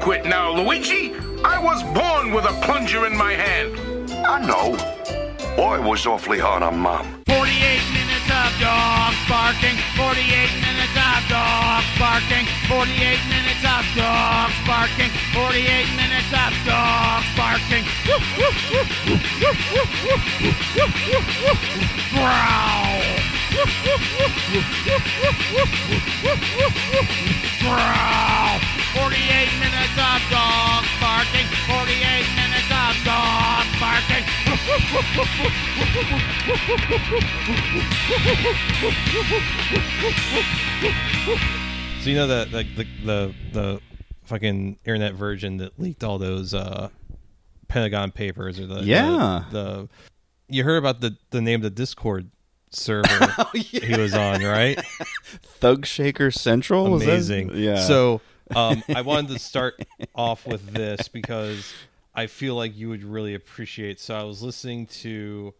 quit now, Luigi. I was born with a plunger in my hand. I know. Boy was awfully hard on Mom. 48 minutes of dogs barking, 48 minutes of dogs barking, 48 minutes of dogs barking, 48 minutes of dogs barking. Growl. Growl. 48 minutes of dog barking. 48 minutes of dog barking. So you know the the the the, the fucking internet version that leaked all those uh, Pentagon papers or the yeah the, the you heard about the the name of the Discord server oh, yeah. he was on, right? Thug Shaker Central, amazing. yeah. So um, I wanted to start off with this because I feel like you would really appreciate so I was listening to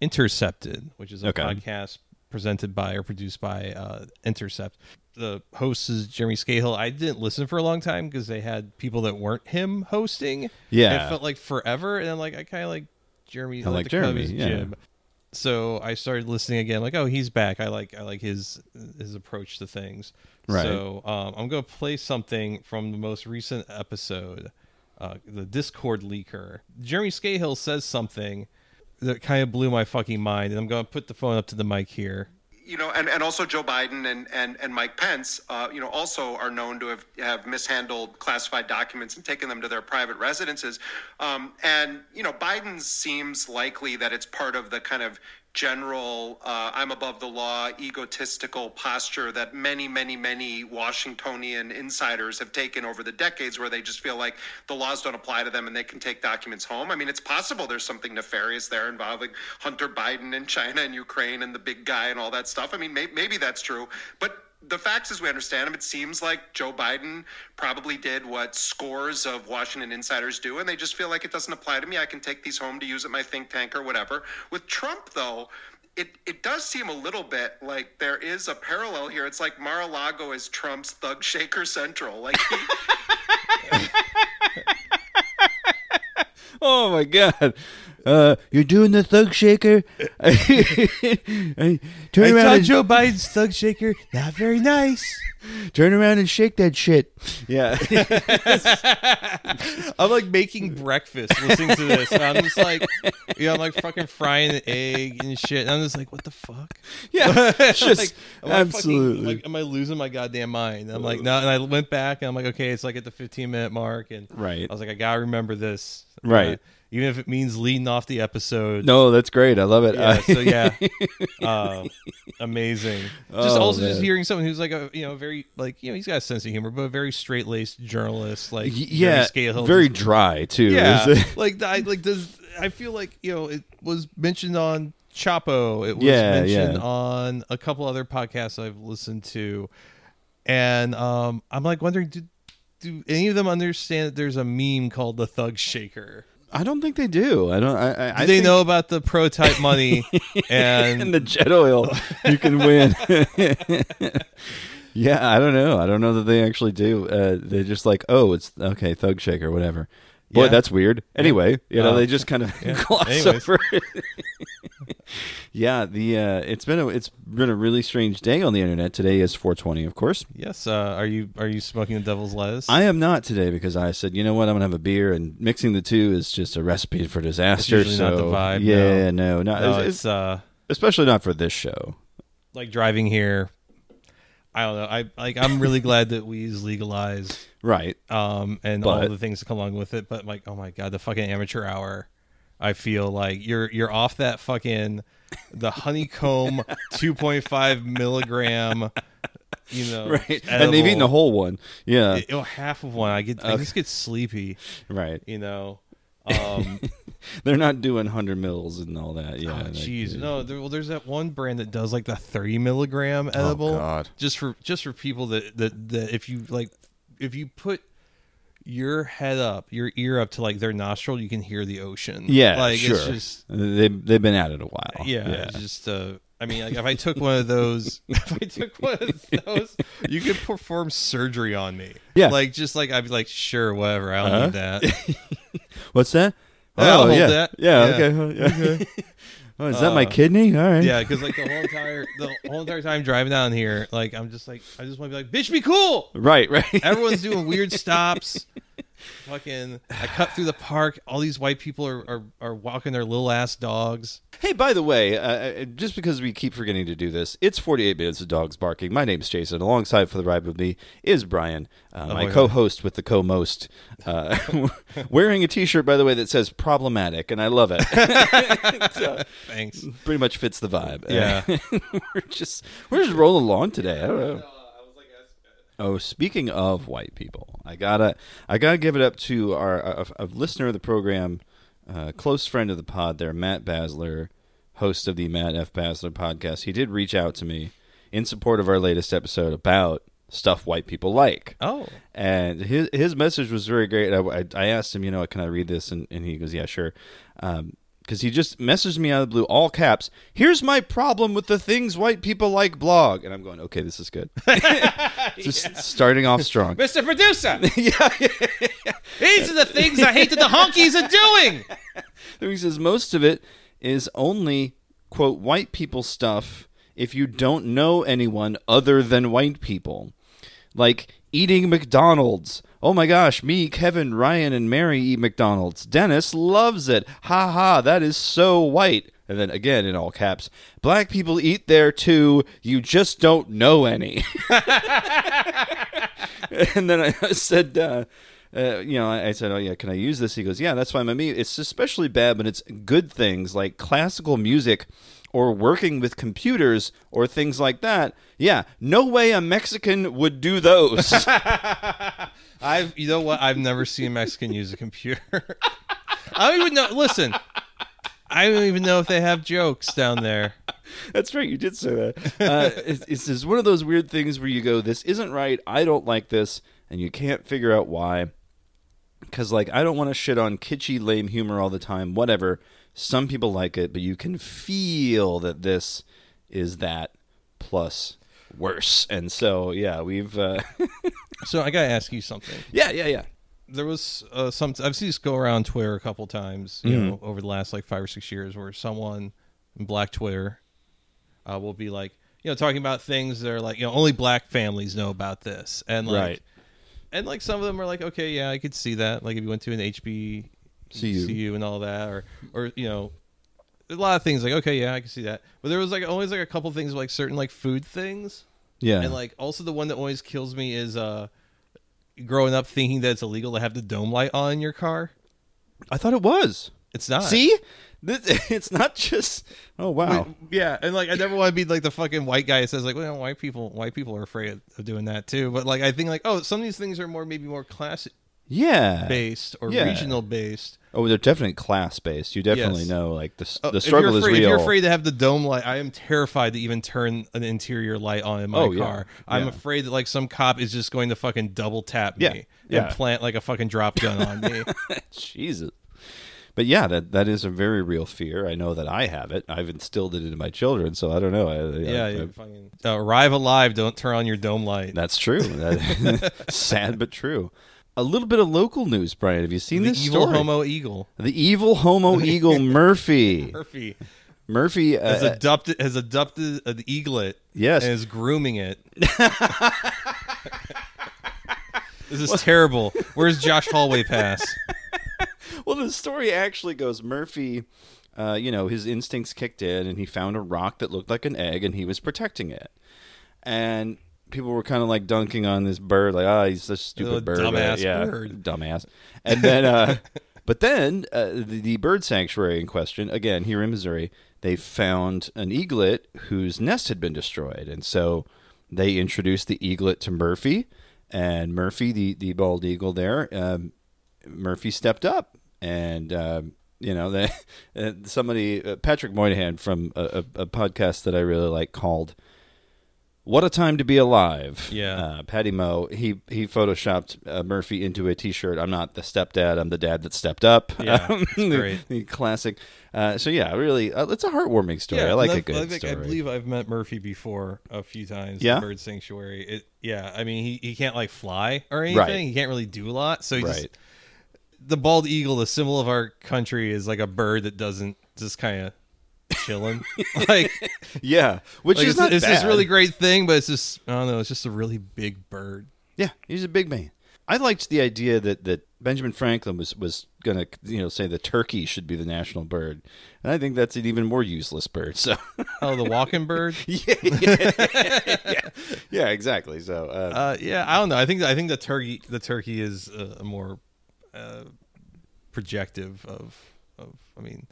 Intercepted which is a Okay. podcast presented by or produced by uh, Intercept the host is Jeremy Scahill. I didn't listen for a long time because they had people that weren't him hosting. Yeah. It felt like forever, and I'm like, I kind of like Jeremy. I like Jeremy, yeah. So I started listening again. Like, oh, he's back. I like I like his his approach to things. Right. So um, I'm gonna play something from the most recent episode, uh, the Discord leaker. Jeremy Scahill says something that kind of blew my fucking mind, and I'm gonna put the phone up to the mic here. you know, and, and also Joe Biden and, and, and Mike Pence, uh, you know, also are known to have, have mishandled classified documents and taken them to their private residences. Um, and, you know, Biden seems likely that it's part of the kind of general uh, I'm above the law, egotistical posture that many, many, many Washingtonian insiders have taken over the decades where they just feel like the laws don't apply to them and they can take documents home. I mean, it's possible there's something nefarious there involving Hunter Biden and China and Ukraine and the big guy and all that stuff. I mean, may- maybe that's true. But the facts as we understand them, it seems like Joe Biden probably did what scores of Washington insiders do, and they just feel like it doesn't apply to me. I can take these home to use at my think tank or whatever. With Trump, though, it, it does seem a little bit like there is a parallel here. It's like Mar-a-Lago is Trump's Thug Shaker Central. Like he, Oh my god. Uh, you're doing the thug shaker. Hey, turn I around, thought and, Joe Biden's thug shaker not very nice. turn around and shake that shit. Yeah, I'm like making breakfast listening to this, and I'm just like, you know, I'm like fucking frying an egg and shit. And I'm just like, what the fuck? yeah, it's just like, am I fucking- absolutely. like, am I losing my goddamn mind? I'm like, no. And I went back, and I'm like, okay, it's like at the 15 minute mark, and Right. I was like, I gotta remember this, Right. Uh, even if it means leading off the episode. no, that's great. I love it. Yeah, so yeah, uh, amazing. Just Oh, also just hearing someone who's like a you know very like you know he's got a sense of humor, but a very straight laced journalist like yeah, Scahill, very dry too. yeah, like I like does I feel like you know it was mentioned on Chapo. It was Yeah, mentioned yeah. on a couple other podcasts I've listened to, and um, I'm like wondering do do any of them understand that there's a meme called the Thug Shaker? I don't think they do. I don't. I, I, Do I they think- know about the prototype money and and the jet oil you can win. yeah, I don't know. I don't know that they actually do. Uh, they're just like, oh, it's okay, thug shaker, whatever. Boy, Yeah. that's weird. Anyway, you know, Uh, they just kind of yeah. gloss Anyways. over. it. yeah, the uh, it's been a it's been a really strange day on the internet. Today is 420, of course. Yes. Uh, are you are you smoking the devil's lettuce? I am not today because I said, you know what, I'm gonna have a beer, and mixing the two is just a recipe for disaster. usually so not the vibe, yeah, no, no, no, it's, it's uh especially not for this show. like driving here. I don't know. I like. I'm really glad that we's legalized, Right. um, and all the things that come along with it. But like, oh my god, the fucking amateur hour. I feel like you're you're off that fucking the honeycomb 2.5 milligram. You know, Right. And they've eaten a whole one. Yeah. It- oh, half of one. I get. I just get sleepy. right. You know. Um, They're not doing 100 mils and all that. Yeah. Oh, jeez, no. There, well, there's that one brand that does like the 30 milligram edible. Oh, God. Just for just for people that that that if you like, if you put your head up, your ear up to like their nostril, you can hear the ocean. Yeah, like sure. it's just They, they've been at it a while. yeah, it's just uh, I mean, like if I took one of those, if I took one of those, you could perform surgery on me. Yeah. like just like I'd be like, sure, whatever, I don't Uh-huh. need that. What's that? Yeah, I'll hold yeah. that. Yeah, Yeah. okay. okay. oh, is that my Uh, kidney? All right. Yeah, because like the whole entire the whole entire time driving down here, like I'm just like I just want to be like, bitch, be cool. Right, right. Everyone's doing weird stops. Fucking, I cut through the park. All these white people are are, are walking their little ass dogs. Hey, by the way, uh, uh, just because we keep forgetting to do this, it's 48 minutes of dogs barking. My name's Jason. Alongside for the ride with me is Brian, uh, my my co-host with the co-most, uh, wearing a T-shirt, by the way, that says "problematic," and I love it. Thanks. Pretty much fits the vibe. Yeah. we're just we're just rolling along today. I don't know. Oh, speaking of white people, I gotta I gotta give it up to our a, a listener of the program, uh, close friend of the pod, there, Matt Basler, host of the Matt F Basler podcast. He did reach out to me in support of our latest episode about stuff white people like. Oh, And his his message was very great. I, I, I asked him, you know, can I read this? And, and he goes, yeah, sure. Because he just messaged me out of the blue, all caps. Here's my problem with the things white people like blog. And I'm going, okay, this is good. just starting off strong. Mr. Producer. Yeah, These are the things I hate that the honkies are doing. He says most of it is only quote white people stuff if you don't know anyone other than white people. Like eating McDonald's. Oh my gosh, me, Kevin, Ryan, and Mary eat McDonald's. Dennis loves it. Ha ha, that is so white. And then again in all caps, black people eat there too. You just don't know any. and then I said, uh, uh, you know, I said, "Oh yeah, can I use this?" He goes, "Yeah, that's fine by me." It's especially bad when it's good things like classical music or working with computers or things like that. Yeah, no way a Mexican would do those. I've, you know what? I've never seen a Mexican use a computer. I don't even know. Listen, I don't even know if they have jokes down there. That's right. You did say that. Uh, it's, it's just one of those weird things where you go, "This isn't right. I don't like this," and you can't figure out why. Because like I don't want to shit on kitschy, lame humor all the time. Whatever. Some people like it, but you can feel that this is that plus worse. And so yeah, we've uh, So I gotta ask you something. yeah, yeah, yeah. There was uh, some. I've seen this go around Twitter a couple times. You know, over the last like five or six years, where someone in Black Twitter uh, will be like, you know, talking about things that are like, you know, only black families know about this, and like, Right. and like some of them are like, okay, yeah, I could see that. Like if you went to an HB CU. CU and all that, or or you know, a lot of things like, okay, yeah, I can see that. But there was like always like a couple things like certain like food things. Yeah. And like also the one that always kills me is uh growing up thinking that it's illegal to have the dome light on in your car. I thought it was. It's not. See? This, it's not just Oh wow. Wait, yeah, and like I never want to be like the fucking white guy that says like, well, white people, white people are afraid of doing that too. But like, I think like, oh, some of these things are more maybe more classic Yeah. based or Yeah. regional based. Oh, they're definitely class based. You definitely Yes. know like the Oh, the struggle you're is real. If you're afraid to have the dome light, I am terrified to even turn an interior light on in my Oh, yeah. car. I'm Yeah. afraid that like some cop is just going to fucking double tap me Yeah. and Yeah. plant like a fucking drop gun on me. Jesus. But yeah, that that is a very real fear. I know that I have it. I've instilled it into my children, so I don't know. I, yeah, I- you fucking uh, arrive alive. Don't turn on your dome light. that's true. That- sad but true. A little bit of local news, Brian. Have you seen the this evil story? homo eagle The evil homo eagle Murphy. Murphy Murphy has uh, adopted has adopted an eaglet. Yes. and is grooming it. this is terrible. Where's Josh Hallway pass? Well, the story actually goes Murphy, uh, you know, his instincts kicked in and he found a rock that looked like an egg and he was protecting it. And people were kind of like dunking on this bird, like, ah, he's such a stupid Little bird. dumbass yeah, bird. Dumbass. And then, uh, but then uh, the, the bird sanctuary in question, again, here in Missouri, they found an eaglet whose nest had been destroyed. And so they introduced the eaglet to Murphy. And Murphy, the, the bald eagle there, um, Murphy stepped up, and um, you know that uh, somebody uh, Patrick Moynihan from a, a, a podcast that I really like called What a time to be alive! Yeah. uh, Patty Moe. He he photoshopped uh, Murphy into a T-shirt. I'm not the stepdad. I'm the dad that stepped up. Yeah, Um, it's the- great. the classic. Uh, so yeah, really, uh, it's a heartwarming story. I like and a good I, think- story. I believe I've met Murphy before a few times. Yeah? in Bird Sanctuary. It, yeah, I mean he, he can't like fly or anything. Right. He can't really do a lot. So Right. just the bald eagle, the symbol of our country, is like a bird that doesn't just kind of chilling. like, yeah, which like is it's, not it's this really great thing, but it's just I don't know. It's just a really big bird. Yeah, he's a big man. I liked the idea that, that Benjamin Franklin was, was to you know say the turkey should be the national bird, and I think that's an even more useless bird. So Oh, the walking bird. yeah, yeah, yeah, yeah, exactly. So uh, Uh, yeah, I don't know. I think I think the turkey the turkey is a, a more uh, projective of of. I mean,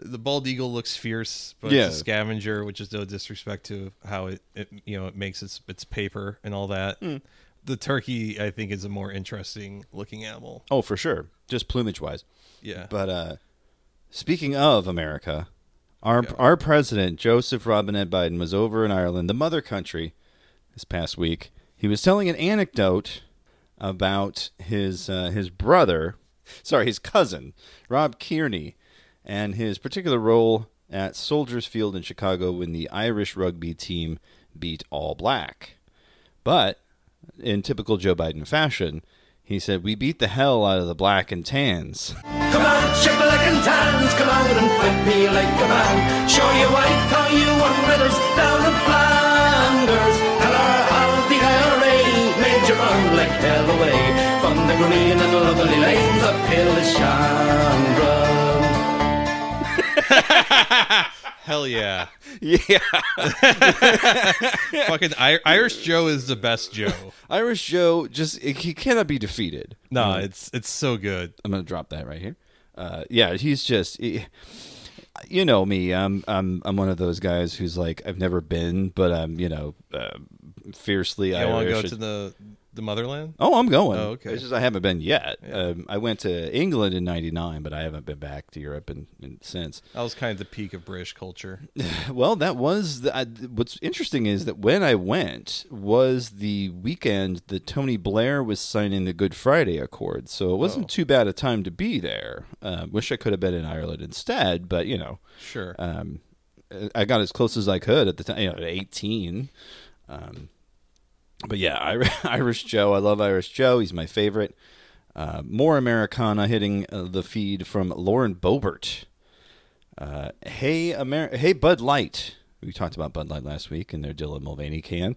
the bald eagle looks fierce, but Yeah. it's a scavenger, which is no disrespect to how it, it you know it makes its its paper and all that. Hmm. The turkey, I think, is a more interesting looking animal. oh, for sure, just plumage wise. Yeah, But uh, speaking of America, our Yeah. our president Joseph Robinette Biden was over in Ireland, the mother country, this past week. He was telling an anecdote about his uh, his brother, sorry, his cousin Rob Kearney, and his particular role at Soldiers Field in Chicago when the Irish rugby team beat All Black. But in typical Joe Biden fashion, he said, "We beat the hell out of the black and tans." Come on, shake it like and tans, come out and fight me like a man. Show you white how you won medals down in Flanders. And our healthy IRA made you run like hell away from the green and the lovely lanes up Hill Shandron. Hell yeah, yeah. fucking I- Irish Joe is the best Joe. Irish Joe just he cannot be defeated. No, it's it's so good. I'm gonna drop that right here. Uh, yeah, he's just he- you know me. I'm I'm I'm one of those guys who's like I've never been, but I'm you know uh, fiercely You want to Irish. go to the the motherland? Oh, I'm going. Oh, okay. It's just I haven't been yet. Um, I went to England in '99, but I haven't been back to Europe in, in since. That was kind of the peak of British culture. Well, that was the, I, what's interesting is that when I went was the weekend that Tony Blair was signing the Good Friday Accord, so it wasn't too bad a time to be there. Uh, wish I could have been in Ireland instead, but you know, Sure. um, I got as close as I could at the time. You know, at 18. Um, but yeah, Irish Joe. I love Irish Joe. He's my favorite. Uh, more Americana hitting uh, the feed from Lauren Boebert. Uh, hey, Amer- hey, Bud Light. We talked about Bud Light last week and their Dylan Mulvaney can.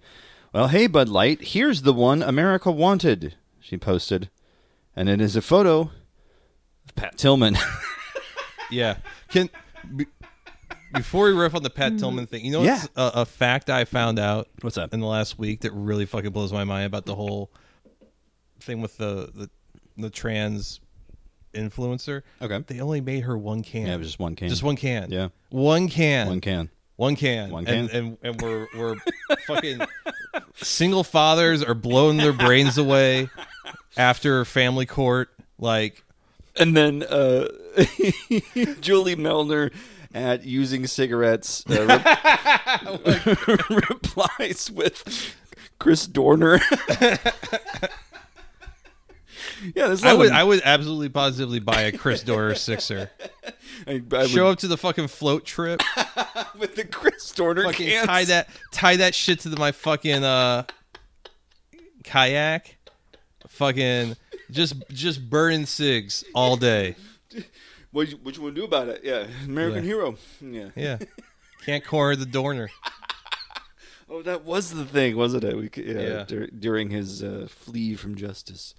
Well, hey, Bud Light. Here's the one America wanted. She posted, and it is a photo of Pat Tillman. Yeah. Can before we riff on the Pat Tillman thing, you know Yeah. what's a, a fact I found out What's up? in the last week that really fucking blows my mind about the whole thing with the the, the trans influencer. Okay. They only made her one can. Yeah, it was just one can. Just one can. Yeah. One can. One can. One can. One And can. and, and we're we're fucking single fathers are blowing their brains away after family court. Like And then uh, Julie Melner at using cigarettes uh, re- replies with Chris Dorner. yeah, this I would I would absolutely positively buy a Chris Dorner sixer. I, I would- Show up to the fucking float trip. with the Chris Dorner fucking cans. tie that tie that shit to the, my fucking uh kayak. Fucking just just burning cigs all day. What you, what you want to do about it? Yeah, American Yeah. hero. Yeah. Yeah. Can't corner the Dorner. Oh, that was the thing, wasn't it? We, yeah, Yeah. dur- during his uh, flee from justice.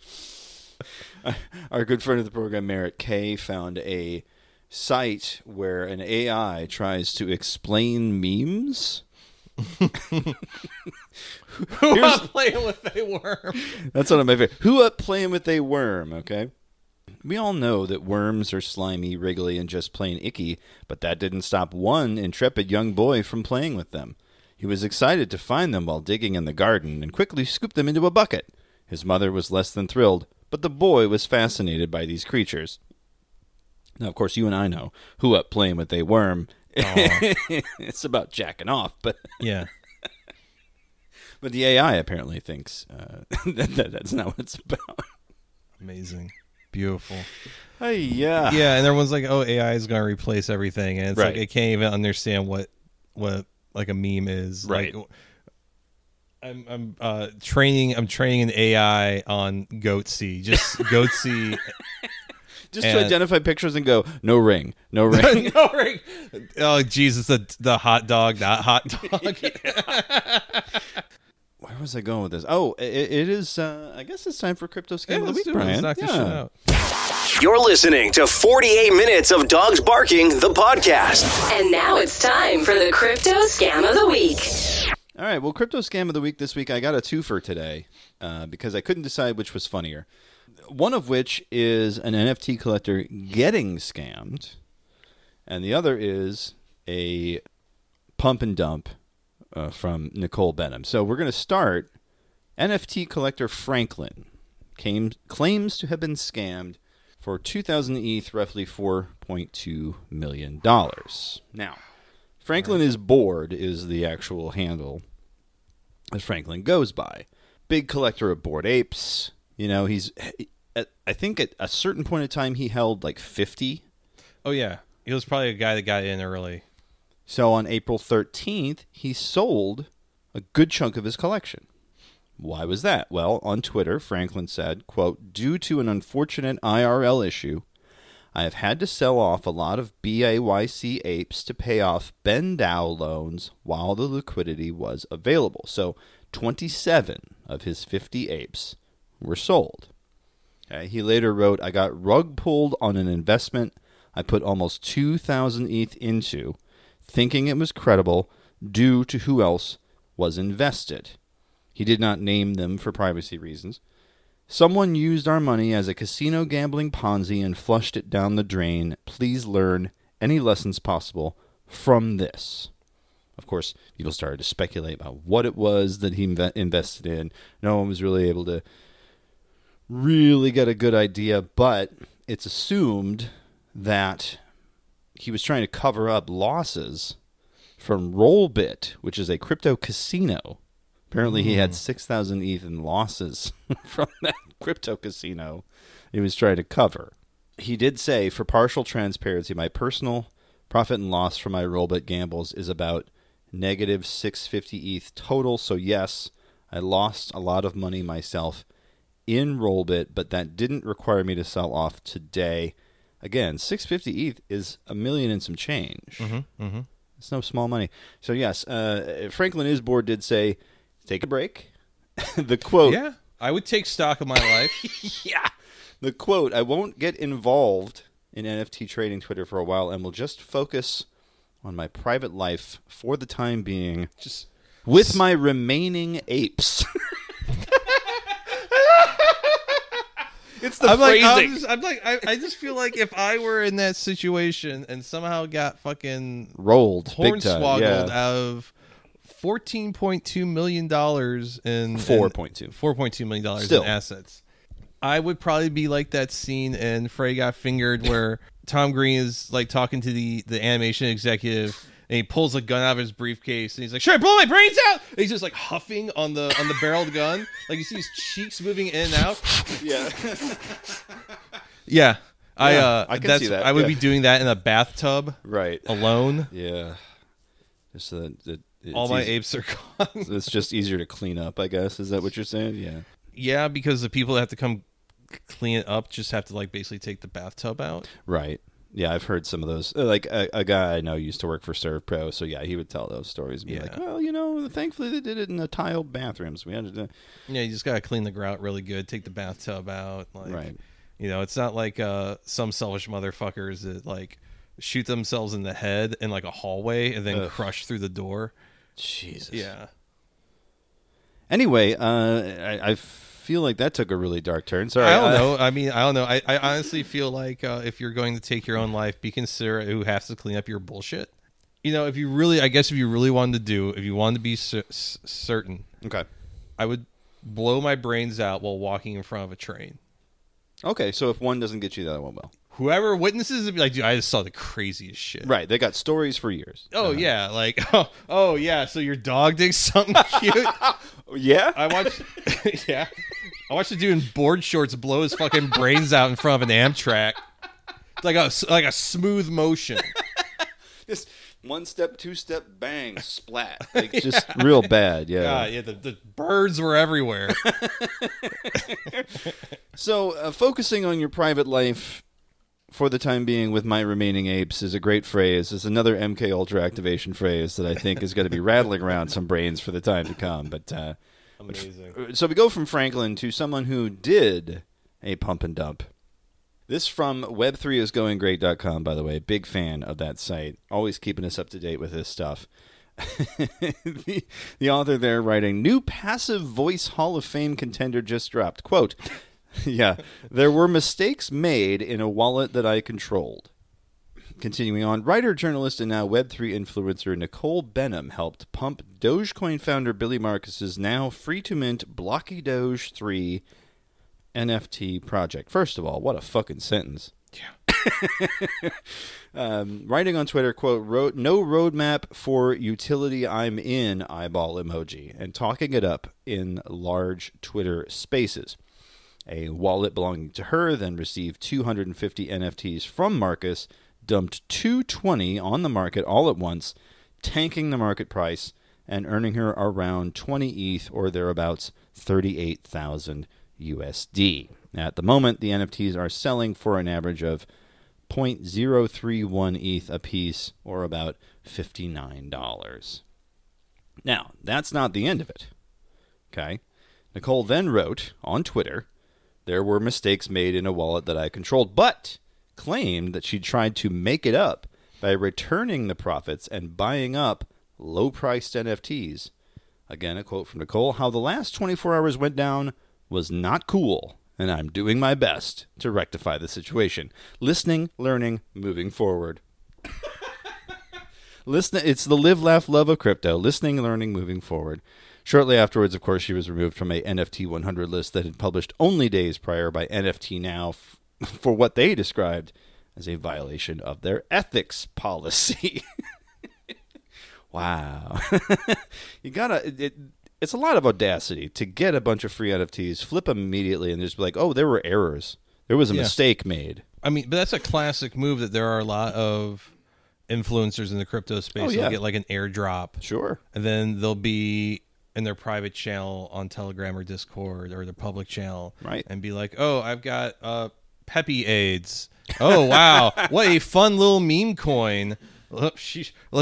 Our good friend of the program, Merritt K, found a site where an AI tries to explain memes. Who am playing with a worm? That's one of my favorite. Who up playing with a worm? Okay. We all know that worms are slimy, wriggly, and just plain icky, but that didn't stop one intrepid young boy from playing with them. He was excited to find them while digging in the garden and quickly scooped them into a bucket. His mother was less than thrilled, but the boy was fascinated by these creatures. Now, of course, you and I know who up playing with a worm. it's about jacking off, but Yeah. But the AI apparently thinks uh, that, that that's not what it's about. Amazing. Beautiful. Hey, yeah. Yeah, and everyone's like, "Oh, AI is going to replace everything," and it's Right. like I can't even understand what what like a meme is. Right. Like, I'm I'm uh, training I'm training an AI on Goatse. Just Goatse. Just to identify pictures and go, no ring, no ring. no ring. Oh Jesus, the the hot dog, not hot dog. Where was I going with this? Oh, i it is. Uh, I guess it's time for crypto scam Yeah, of the week, do it. Let's Brian. Yeah. shit. You're listening to 48 Minutes of Dogs Barking, the podcast. And now it's time for the crypto scam of the week. All right. Well, crypto scam of the week this week. I got a twofer today uh, because I couldn't decide which was funnier. One of which is an NFT collector getting scammed, and the other is a pump and dump uh, from Nicole Behnam. So we're going to start. NFT collector Franklin came, claims to have been scammed for 2,000 ETH, roughly 4.2 million dollars. Now, Franklin is bored is the actual handle that Franklin goes by. Big collector of bored apes. You know, he's. at- I think at a certain point in time he held like 50. Oh yeah, he was probably a guy that got in early. So on April 13th, he sold a good chunk of his collection. Why was that? Well, on Twitter, Franklin said, quote, "Due to an unfortunate IRL issue, I have had to sell off a lot of BAYC apes to pay off BendDAO loans while the liquidity was available. So 27 of his 50 apes were sold. Okay, he later wrote, I got rug pulled on an investment I put almost 2,000 ETH into, thinking it was credible due to who else was invested. He did not name them for privacy reasons. Someone used our money as a casino gambling Ponzi and flushed it down the drain. Please learn any lessons possible from this. Of course, people started to speculate about what it was that he inve- invested in. No one was really able to really get a good idea, but it's assumed that he was trying to cover up losses from Rollbit, which is a crypto casino. Apparently, he had hmm. 6,000 ETH in losses from that crypto casino he was trying to cover. He did say, for partial transparency, my personal profit and loss from my Rollbit gambles is about negative 650 ETH total. So, yes, I lost a lot of money myself in Rollbit, but that didn't require me to sell off today. Again, 650 ETH is a million and some change. Mm-hmm, mm-hmm. It's no small money. So yes, uh, Franklin Isbord did say, "Take a break." the quote, Yeah, I would take stock of my life. yeah, the quote. I won't get involved in NFT trading Twitter for a while, and will just focus on my private life for the time being, Just with my remaining apes. it's the I'm like, phrasing. I'm, just, I'm like, I, I just feel like if I were in that situation and somehow got fucking rolled, big hornswoggled Yeah. out of fourteen point two million dollars in 4.2. four point two million dollars in assets. I would probably be like that scene in Freddy Got Fingered where Tom Green is like talking to the the animation executive and he pulls a gun out of his briefcase and he's like, "Should I blow my brains out?" And he's just like huffing on the on the barreled gun, like you see his cheeks moving in and out. Yeah. Yeah, I Yeah, uh, I can that's see that, I would yeah. be doing that in a bathtub right. alone. Yeah. Just so that, All my easy- apes are gone. It's just easier to clean up, I guess. Is that what you're saying? Yeah. yeah, because the people that have to come clean it up just have to like basically take the bathtub out. Right. Yeah, I've heard some of those. uh, Like a, a guy I know used to work for Servpro, so yeah, he would tell those stories. And be Yeah. like, well, you know, thankfully they did it in the tiled bathrooms. We had to. Yeah, you just gotta clean the grout really good, take the bathtub out. Like, Right. You know, it's not like uh, some selfish motherfuckers that like shoot themselves in the head in like a hallway and then Ugh. crush through the door. Jesus. Yeah. Anyway, uh, I, I feel like that took a really dark turn. Sorry. I don't know. I mean, I don't know. I, I honestly feel like uh, if you're going to take your own life, be considerate who has to clean up your bullshit. You know, if you really, I guess, if you really wanted to do, if you wanted to be cer- certain, Okay. I would blow my brains out while walking in front of a train. Okay, so if one doesn't get you, the other one will. whoever witnesses it be like, dude, I just saw the craziest shit. Right. They got stories for years. Oh yeah, like oh, oh yeah. So your dog did something cute. Yeah. I watched. yeah, I watched a dude in board shorts blow his fucking brains out in front of an Amtrak. It's like a like a smooth motion. Just one step, two step, bang, splat. Like just real bad. Yeah. God, yeah, the, the birds were everywhere. So, uh, focusing on your private life for the time being with my remaining apes is a great phrase. It's another MK Ultra activation phrase that I think is going to be rattling around some brains for the time to come. But uh, Amazing. Uh, so we go from Franklin to someone who did a pump and dump. This from web3isgoinggreat.com, by the way. Big fan of that site. Always keeping us up to date with this stuff. the, the author there writing New passive voice Hall of Fame contender just dropped. Quote Yeah, there were mistakes made in a wallet that I controlled. Continuing on, writer, journalist, and now Web3 influencer Nicole Behnam helped pump Dogecoin founder Billy Markus's now free to mint Blocky Doge 3 NFT project. First of all, what a fucking sentence. Yeah. um, writing on Twitter, quote, wrote, no roadmap for utility I'm in eyeball emoji, and talking it up in large Twitter spaces. A wallet belonging to her then received 250 NFTs from Marcus, dumped 220 on the market all at once, tanking the market price and earning her around 20 ETH or thereabouts 38,000 USD. At the moment, the NFTs are selling for an average of 0.031 ETH apiece or about $59. Now, that's not the end of it. Okay. Nicole then wrote on Twitter, there were mistakes made in a wallet that I controlled, but claimed that she tried to make it up by returning the profits and buying up low priced NFTs. Again, a quote from Nicole How the last 24 hours went down was not cool, and I'm doing my best to rectify the situation. Listening, learning, moving forward. Listen, it's the live, laugh, love of crypto. Listening, learning, moving forward. Shortly afterwards, of course, she was removed from a NFT 100 list that had published only days prior by NFT Now for what they described as a violation of their ethics policy. wow, you gotta. It, it, it's a lot of audacity to get a bunch of free NFTs, flip them immediately, and just be like, "Oh, there were errors. There was a Yeah. mistake made." I mean, but that's a classic move that there are a lot of influencers in the crypto space. Oh, They'll get like an airdrop, Sure. and then they'll be in their private channel on Telegram or Discord or their public channel, Right. And be like, "Oh, I've got uh, Peppy AIDS. Oh wow, what a fun little meme coin. Let's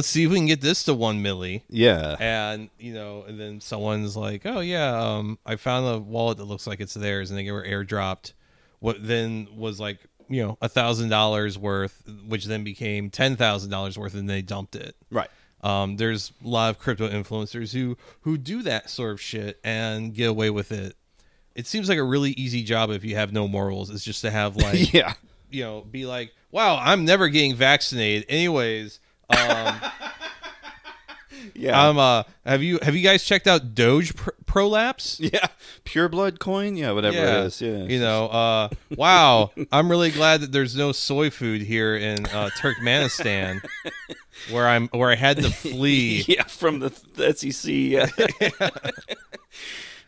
see if we can get this to one milli." Yeah. and you know, and then someone's like, "Oh yeah, um, I found a wallet that looks like it's theirs," and they were airdropped. What then was like, you know, a thousand dollars worth, which then became ten thousand dollars worth, and they dumped it. Right. Um, there's a lot of crypto influencers who who do that sort of shit and get away with it. It seems like a really easy job if you have no morals. Is just to have like, yeah. you know, be like, "Wow, I'm never getting vaccinated." Anyways, um, Yeah. I'm uh have you have you guys checked out Doge Pr- Prolapse? yeah. Pure blood coin. Yeah. Whatever it is. Yeah. You know, uh wow, I'm really glad that there's no soy food here in uh Turkmenistan where I'm where I had to flee. yeah, from the, the SEC. Yeah.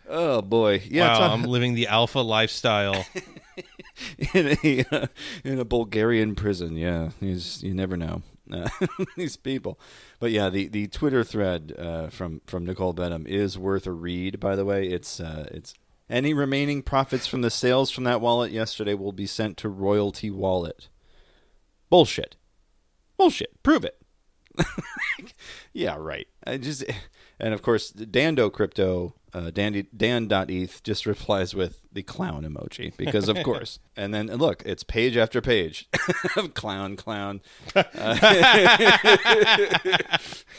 Oh boy, yeah, wow, I'm living the alpha lifestyle. in a uh, in a Bulgarian prison. Yeah, He's, you never know uh, these people. But yeah, the, the Twitter thread uh, from from Nicole Behnam is worth a read. By the way, it's uh, it's any remaining profits from the sales from that wallet yesterday will be sent to Royalty Wallet. Bullshit. Bullshit. Prove it. yeah, right. I just and of course Dando Crypto uh, Dan Dan.eth just replies with the clown emoji because of course. and then and look, it's page after page of clown clown. Uh,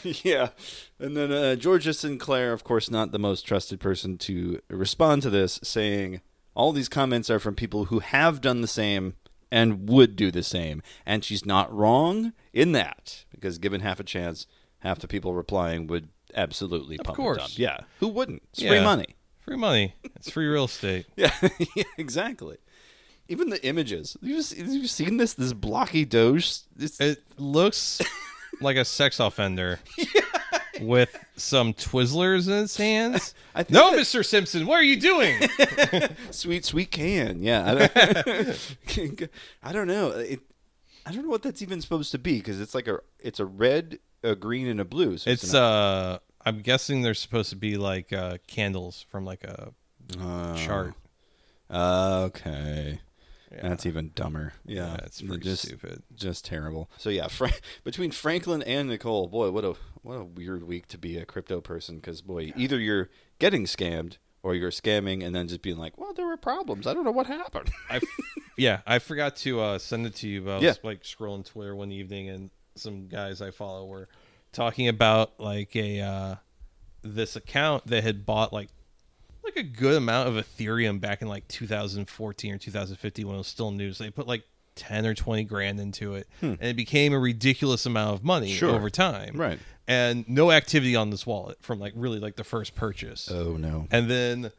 yeah. And then uh, Georgia Sinclair, of course, not the most trusted person to respond to this, saying all these comments are from people who have done the same and would do the same. And she's not wrong in that, because given half a chance, half the people replying would absolutely pump and course. dump. Yeah. Who wouldn't? It's Yeah. free money. Free money. It's free real estate. Yeah, yeah, exactly. even the images. You just you've seen this this blocky Doge. It looks like a sex offender with some Twizzlers in his hands. I think No, that- Mr. Simpson, what are you doing? sweet sweet can. Yeah, I don't, I don't know. It, I don't know what that's even supposed to be because it's like a it's a red, a green, and a blue. So it's an- uh I'm guessing they're supposed to be like uh candles from like a Oh. chart. Okay. Yeah. That's even dumber. Yeah, Yeah, it's pretty just, stupid. Just terrible. So yeah, Fra- between Franklin and Nicole, boy, what a what a weird week to be a crypto person. Because boy, either you're getting scammed or you're scamming and then just being like, well, there were problems. I don't know what happened. I f- yeah, I forgot to uh, send it to you. But I was Yeah. like scrolling Twitter one evening, and some guys I follow were talking about like a uh, this account that had bought like like a good amount of Ethereum back in like 2014 or 2015 when it was still new. So they put like 10 or 20 grand into it, and it became a ridiculous amount of money Hmm. Sure. over time. Right. And no activity on this wallet from like really like the first purchase oh no. and then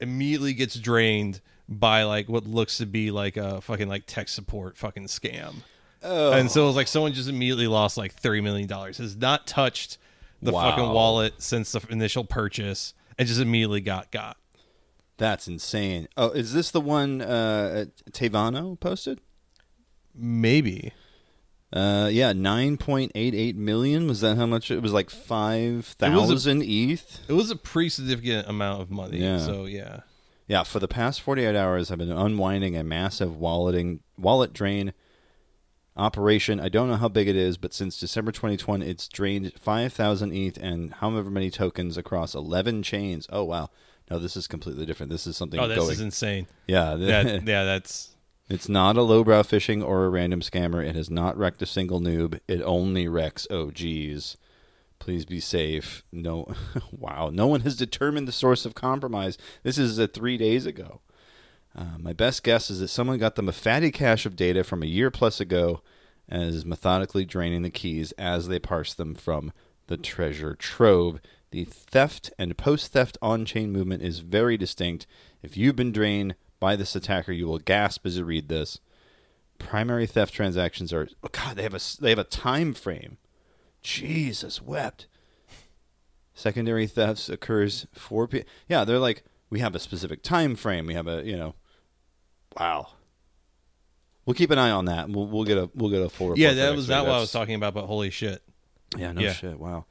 immediately gets drained by like what looks to be like a fucking like tech support fucking scam. Oh. And so it was like someone just immediately lost like thirty million dollars. Has not touched the fucking wallet since the initial purchase, and just immediately got got. That's insane. Oh, is this the one uh, Tayvano posted? Maybe Uh, yeah, nine point eight eight million. Was that how much? It was like five thousand ETH. it was a pretty significant amount of money. Yeah. So yeah, Yeah, for the past 48 hours, I've been unwinding a massive walleting wallet drain operation. I don't know how big it is, but since December 2020, it's drained 5,000 ETH and however many tokens across 11 chains. Oh wow, no, this is completely different. This is something oh, this going. is insane. yeah, That, yeah, that's it's not a lowbrow phishing or a random scammer. It has not wrecked a single noob. It only wrecks OGs. Please be safe. No, wow. No one has determined the source of compromise. This is uh, three days ago. Uh, my best guess is that someone got them a fatty cache of data from a year plus ago and is methodically draining the keys as they parse them from the treasure trove. The theft and post theft on chain movement is very distinct. If you've been drained by this attacker, you will gasp as you read this. Primary theft transactions are oh God. They have a they have a time frame. Jesus wept. Secondary thefts occurs 4 p. Yeah, they're like we have a specific time frame. We have a you know, wow. We'll keep an eye on that. We'll we'll get a we'll get a full report. yeah. That was not what I was talking about. But holy shit. Yeah, no Yeah. shit. Wow.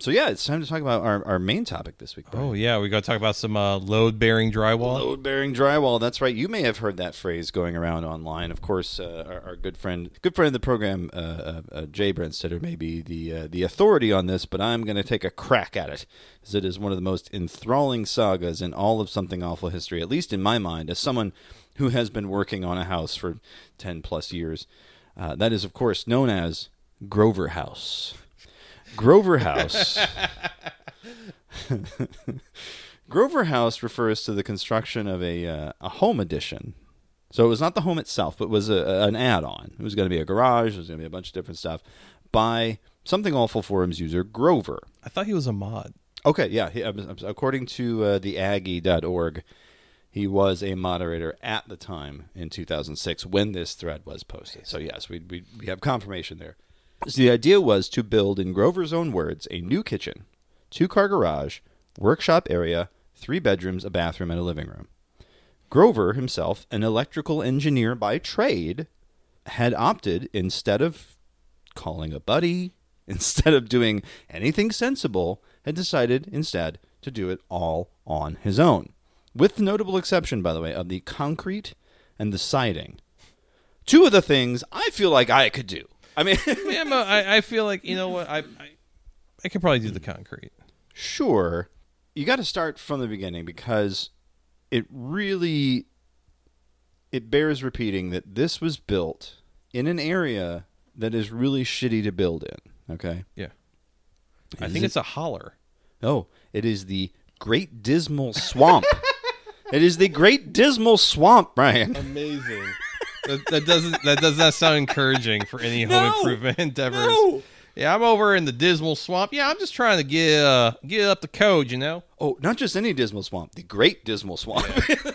So yeah, it's time to talk about our, our main topic this week. Brian. Oh yeah, we got to talk about some uh, load bearing drywall. Load bearing drywall. That's right. You may have heard that phrase going around online. Of course, uh, our, our good friend, good friend of the program, uh, uh, uh, Jay Brentstetter, may be the uh, the authority on this, but I'm going to take a crack at it, as it is one of the most enthralling sagas in all of something awful history, at least in my mind, as someone who has been working on a house for ten plus years. Uh, that is, of course, known as Grover House. Grover House. Grover House refers to the construction of a uh, a home addition. So it was not the home itself, but was a, an add-on. It was going to be a garage. It was going to be a bunch of different stuff by something awful forums user Grover. I thought he was a mod. Okay, yeah. He, according to uh, the Aggie.org, he was a moderator at the time in 2006 when this thread was posted. So yes, we we, we have confirmation there. So the idea was to build, in Grover's own words, a new kitchen, two-car garage, workshop area, three bedrooms, a bathroom, and a living room. Grover himself, an electrical engineer by trade, had opted instead of calling a buddy, instead of doing anything sensible, had decided instead to do it all on his own. With the notable exception, by the way, of the concrete and the siding. Two of the things I feel like I could do. I mean, I, I feel like you know what I, I I could probably do the concrete. sure, you got to start from the beginning because it really it bears repeating that this was built in an area that is really shitty to build in. Okay. Yeah, I think it- it's a holler. Oh, it is the Great Dismal Swamp. it is the Great Dismal Swamp, Brian. Amazing. that, that doesn't that does not sound encouraging for any home No. improvement endeavors. No. Yeah, I'm over in the dismal swamp. Yeah, I'm just trying to get uh, get up the code, you know. Oh, not just any Dismal Swamp, the Great Dismal Swamp.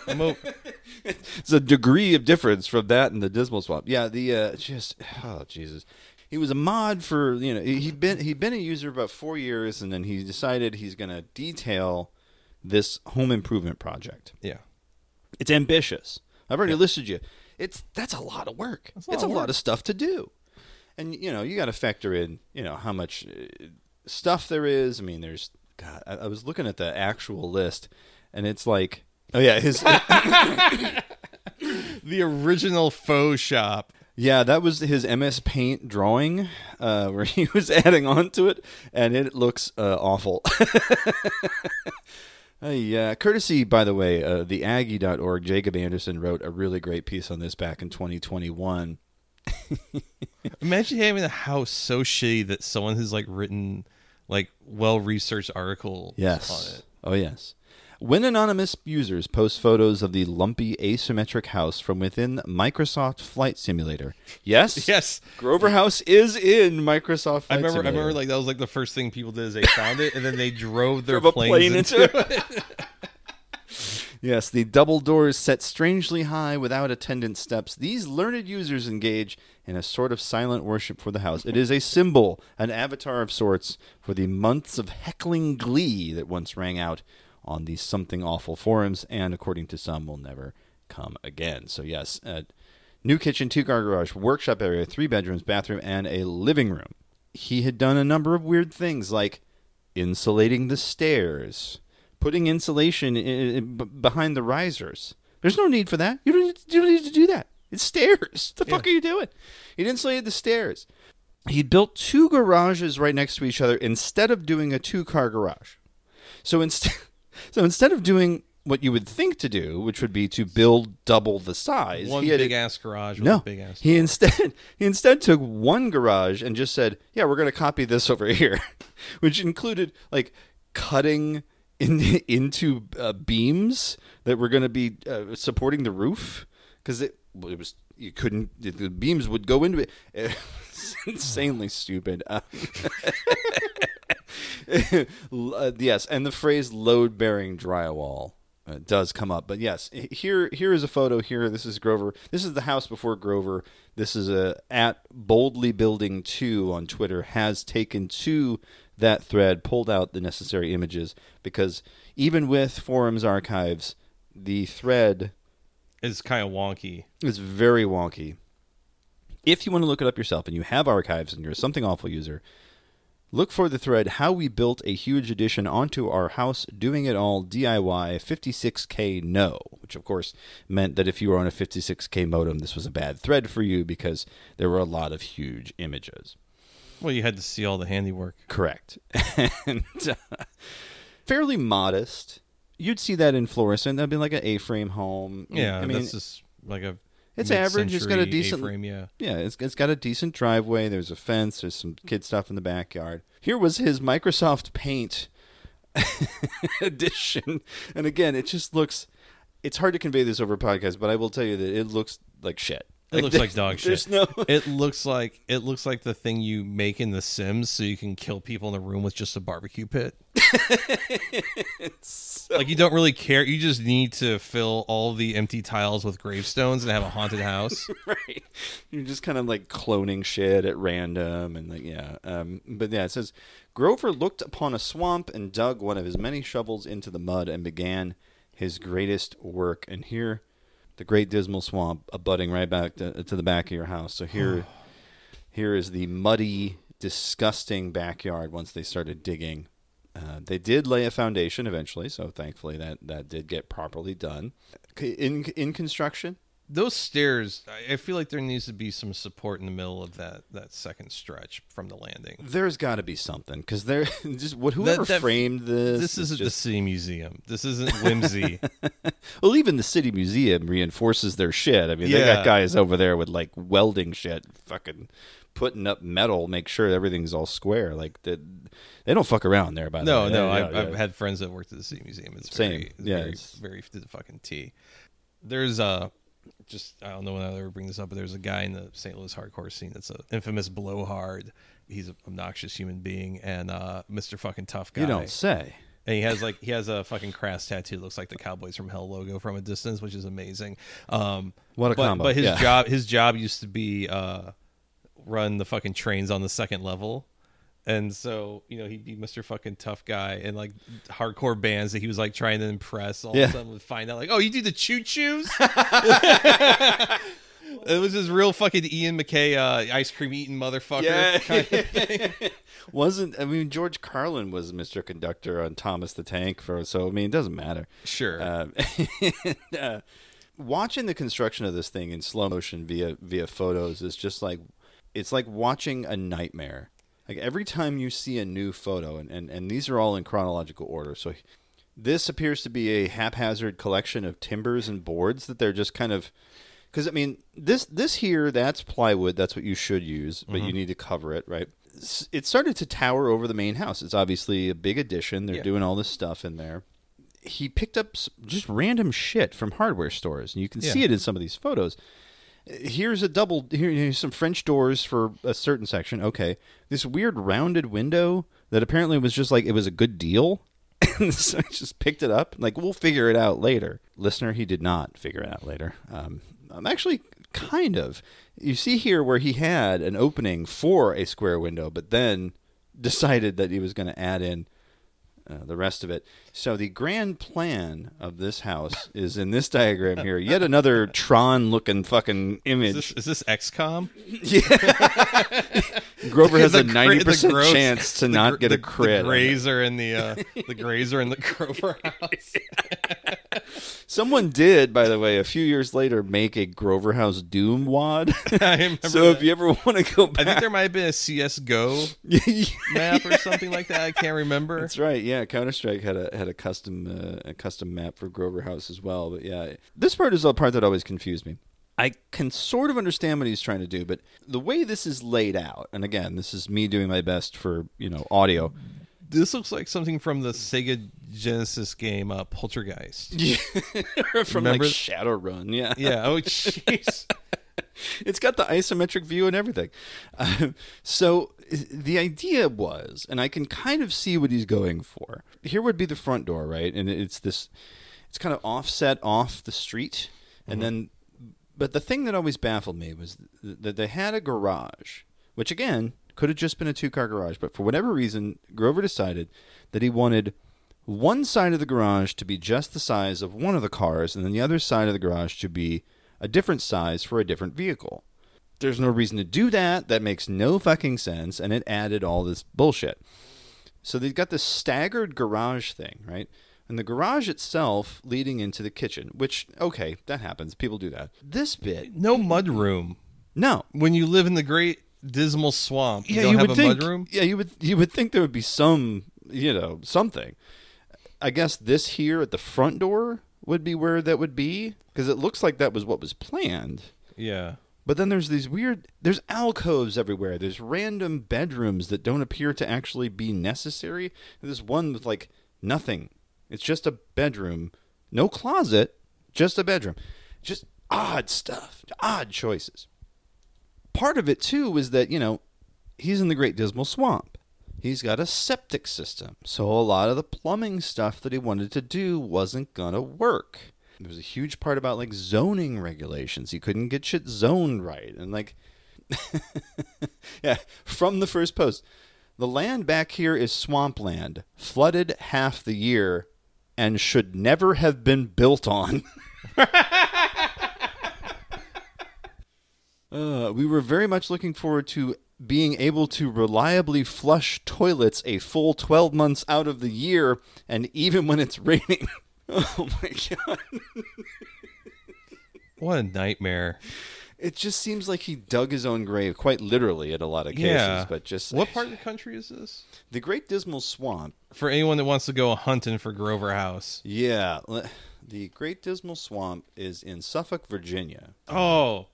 O- it's a degree of difference from that and the Dismal Swamp. Yeah, the uh, just oh Jesus, he was a mod for you know he'd been he'd been a user about four years, and then he decided he's going to detail this home improvement project. Yeah. It's ambitious. I've already listed you. It's that's a lot of work. a it's lot a of lot of stuff to do, and you know you got to factor in you know how much uh, stuff there is. I mean, there's God. I, I was looking at the actual list, and it's like, oh yeah, his The original faux shop. yeah that was his MS Paint drawing uh, where he was adding on to it, and it looks uh, awful. Uh, yeah, courtesy, by the way, uh, the Aggie.org, Jacob Anderson wrote a really great piece on this back in 2021. Imagine having a house so shitty that someone has like written like well researched articles Yes. on it. Oh, yes. When anonymous users post photos of the lumpy asymmetric house from within Microsoft Flight Simulator. Yes. Yes. Grover House is in Microsoft Flight I remember I remember like that was like the first thing people did is they found it and then they drove their Drove planes plane into, into it. Yes, the double doors set strangely high without attendant steps. These learned users engage in a sort of silent worship for the house. It is a symbol, an avatar of sorts, for the months of heckling glee that once rang out on these something awful forums, and according to some, will never come again. So, yes, uh, new kitchen, two car garage, workshop area, three bedrooms, bathroom, and a living room. He had done a number of weird things like insulating the stairs, putting insulation i i b- behind the risers. There's no need for that. You don't need to, you don't need to do that. It's stairs. The fuck are you doing? He insulated the stairs. He built two garages right next to each other instead of doing a two-car garage. So instead, so instead of doing what you would think to do, which would be to build double the size, One he had big ass garage no, big ass. he instead he instead took one garage and just said, "Yeah, we're going to copy this over here," which included like cutting in, into uh, beams that were going to be uh, supporting the roof because it, it was you couldn't the- beams would go into it. It's insanely stupid. Um, uh, yes, and the phrase "load bearing drywall." Uh, does come up, but yes, here here is a photo. Here, this is Grover. This is the house before Grover. This is a at boldly building two on Twitter has taken to that thread, pulled out the necessary images because even with forums archives, the thread is kind of wonky. It's very wonky. If you want to look it up yourself and you have archives and you're a something awful user, look for the thread how we built a huge addition onto our house doing it all DIY 56k no, which of course meant that if you were on a 56k modem this was a bad thread for you because there were a lot of huge images. Well, you had to see all the handiwork. Correct. and uh, fairly modest. You'd see that in Florissant. That'd be like an A-frame home. Yeah, I mean, this is like a. it's average. It's got a decent A-frame, yeah. Yeah, it's, it's got a decent driveway. There's a fence. There's some kid stuff in the backyard. Here was his Microsoft Paint edition, and again, it just looks. It's hard to convey this over a podcast, but I will tell you that it looks like shit. It looks like dog shit. no. It looks like it looks like the thing you make in The Sims, so you can kill people in the room with just a barbecue pit. like you don't really care. You just need to fill all the empty tiles with gravestones and have a haunted house. right. You're just kind of like cloning shit at random and like yeah. Um, but yeah, it says Grover looked upon a swamp and dug one of his many shovels into the mud and began his greatest work. And here, the Great Dismal Swamp abutting right back to, to the back of your house. So here, here is the muddy, disgusting backyard. Once they started digging. Uh, they did lay a foundation eventually, so thankfully that, that did get properly done. In in construction, Those stairs, I- I feel like there needs to be some support in the middle of that that second stretch from the landing. There's got to be something because there just what whoever That- that- framed this. This is isn't the city museum. This isn't whimsy. well, even the city museum reinforces their shit. I mean, they Yeah. got guys over there with like welding shit, fucking putting up metal, make sure everything's all square. Like the, they don't fuck around there. By the No, way, no, Yeah, I've, yeah. I've had friends that worked at the City Museum. It's Same. very, Yeah, very, it's- very to the fucking T. There's a, just I don't know when I'll ever bring this up, but there's a guy in the St. Louis hardcore scene that's an infamous blowhard. He's an obnoxious human being and uh, Mr. fucking tough guy. You don't say. And he has like he has a fucking crass tattoo. Looks like the Cowboys from Hell logo from a distance, which is amazing. Um, What a but, combo, But his yeah. job his job used to be uh, run the fucking trains on the second level. And so, you know, he'd be Mr. fucking tough guy and like hardcore bands that he was like trying to impress. All Yeah. of a sudden would find out like, oh, you do the choo choos? it was this real fucking Ian MacKaye uh, ice cream eating motherfucker. Yeah. kind of thing. Wasn't I mean George Carlin was Mr. Conductor on Thomas the Tank for so I mean it doesn't matter. Sure. Um, uh, watching the construction of this thing in slow motion via via photos is just like it's like watching a nightmare. Like every time you see a new photo, and, and, and these are all in chronological order. So this appears to be a haphazard collection of timbers and boards that they're just kind of because I mean this this here that's plywood that's what you should use but you mm-hmm. need to cover it right. It started to tower over the main house. It's obviously a big addition. They're Yeah. doing all this stuff in there. He picked up just random shit from hardware stores, and you can Yeah. see it in some of these photos. Here's a double. Here's some French doors for a certain section. Okay, this weird rounded window that apparently was just like it was a good deal. And so I just picked it up. Like we'll figure it out later. Listener, he did not figure it out later. Um, I'm actually kind of. You see here where he had an opening for a square window, but then decided that he was going to add in uh, the rest of it. So the grand plan of this house is in this diagram here. Yet another Tron-looking fucking image. is, this, is this XCOM? Grover has a ninety percent gross- chance to not get the, a crit. The grazer in the uh, the grazer in the Grover house. Someone did, by the way, a few years later, make a Grover House Doom wad. I remember so if you ever want to go I think there might have been a CS:GO map or something like that. I can't remember. That's right. Yeah, Counter Strike had a had a custom uh, a custom map for Grover House as well. But yeah, this part is the part that always confused me. I can sort of understand what he's trying to do, but the way this is laid out, and again, this is me doing my best for you know audio. This looks like something from the Sega Genesis game uh, Poltergeist. from Remember- like Shadowrun, yeah, Yeah. Oh, jeez. it's got the isometric view and everything. Um, so the idea was, and I can kind of see what he's going for. Here would be the front door, right? And it's this, it's kind of offset off the street, and then, but the thing that always baffled me was that they had a garage, which again could have just been a two-car garage, but for whatever reason, Grover decided that he wanted one side of the garage to be just the size of one of the cars, and then the other side of the garage to be a different size for a different vehicle. There's no reason to do that. That makes no fucking sense, and it added all this bullshit. So they've got this staggered garage thing, right? And the garage itself leading into the kitchen, which, okay, that happens. People do that. This bit, No mud room. no. When you live in the great dismal swamp, you yeah, don't you have would a think. mud room. Yeah, you would you would think there would be some, you know, something. I guess this here at the front door would be where that would be because it looks like that was what was planned. Yeah. But then there's these weird there's alcoves everywhere. There's random bedrooms that don't appear to actually be necessary. There's one with like nothing. It's just a bedroom, no closet, just a bedroom. Just odd stuff, odd choices. Part of it too is that, you know, he's in the Great Dismal Swamp. He's got a septic system. So a lot of the plumbing stuff that he wanted to do wasn't to work. There was a huge part about like zoning regulations. He couldn't get shit zoned right. And like Yeah, from the first post. The land back here is swampland, flooded half the year and should never have been built on. Uh, we were very much looking forward to being able to reliably flush toilets a full 12 months out of the year and even when it's raining. oh my god. What a nightmare. It just seems like he dug his own grave quite literally in a lot of cases, Yeah. but just What part of the country is this? The Great Dismal Swamp. For anyone that wants to go hunting for Grover House. Yeah, the Great Dismal Swamp is in Suffolk, Virginia. Oh.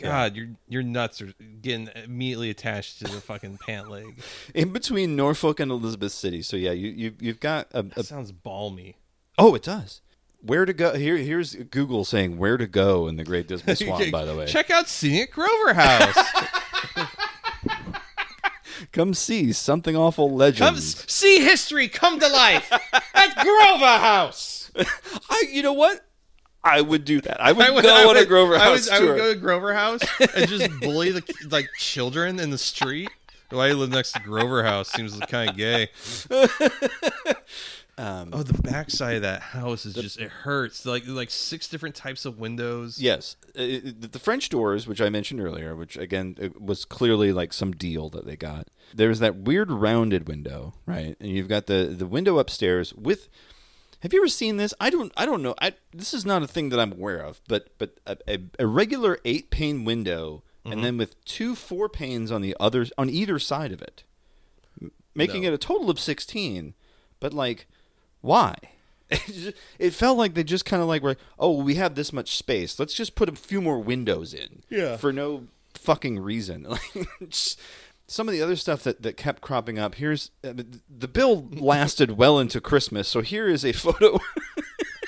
God, your your nuts are getting immediately attached to the fucking pant leg. In between Norfolk and Elizabeth City. So yeah, you, you you've got a, a That sounds balmy. Oh, it does. Where to go? Here, here's Google saying where to go in the Great Dismal Swamp. by the way, Check out Scenic Grover House. come see something awful legend. Come see history come to life. That's Grover House. I, you know what? I would do that. I would, I would go I on a would- Grover I House would, I would go to Grover House and just bully the like children in the street. Why you live next to Grover House seems kind of gay. Um, oh, the backside of that house is just it hurts. Like like six different types of windows. Yes, Uh, the French doors, which I mentioned earlier, which again was clearly like some deal that they got. There's that weird rounded window, right? And you've got the the window upstairs with. Have you ever seen this? I don't. I don't know. I this is not a thing that I'm aware of, but but a, a, regular eight pane window, Mhm. and then with two four panes on the others on either side of it, making No. it a total of sixteen. But like, why? It, felt like they just kind of like were, oh, we have this much space. Let's just put a few more windows in. Yeah. For no fucking reason. Like, just- some of the other stuff that, that kept cropping up. Here's uh, the- bill lasted well into Christmas. So here is a photo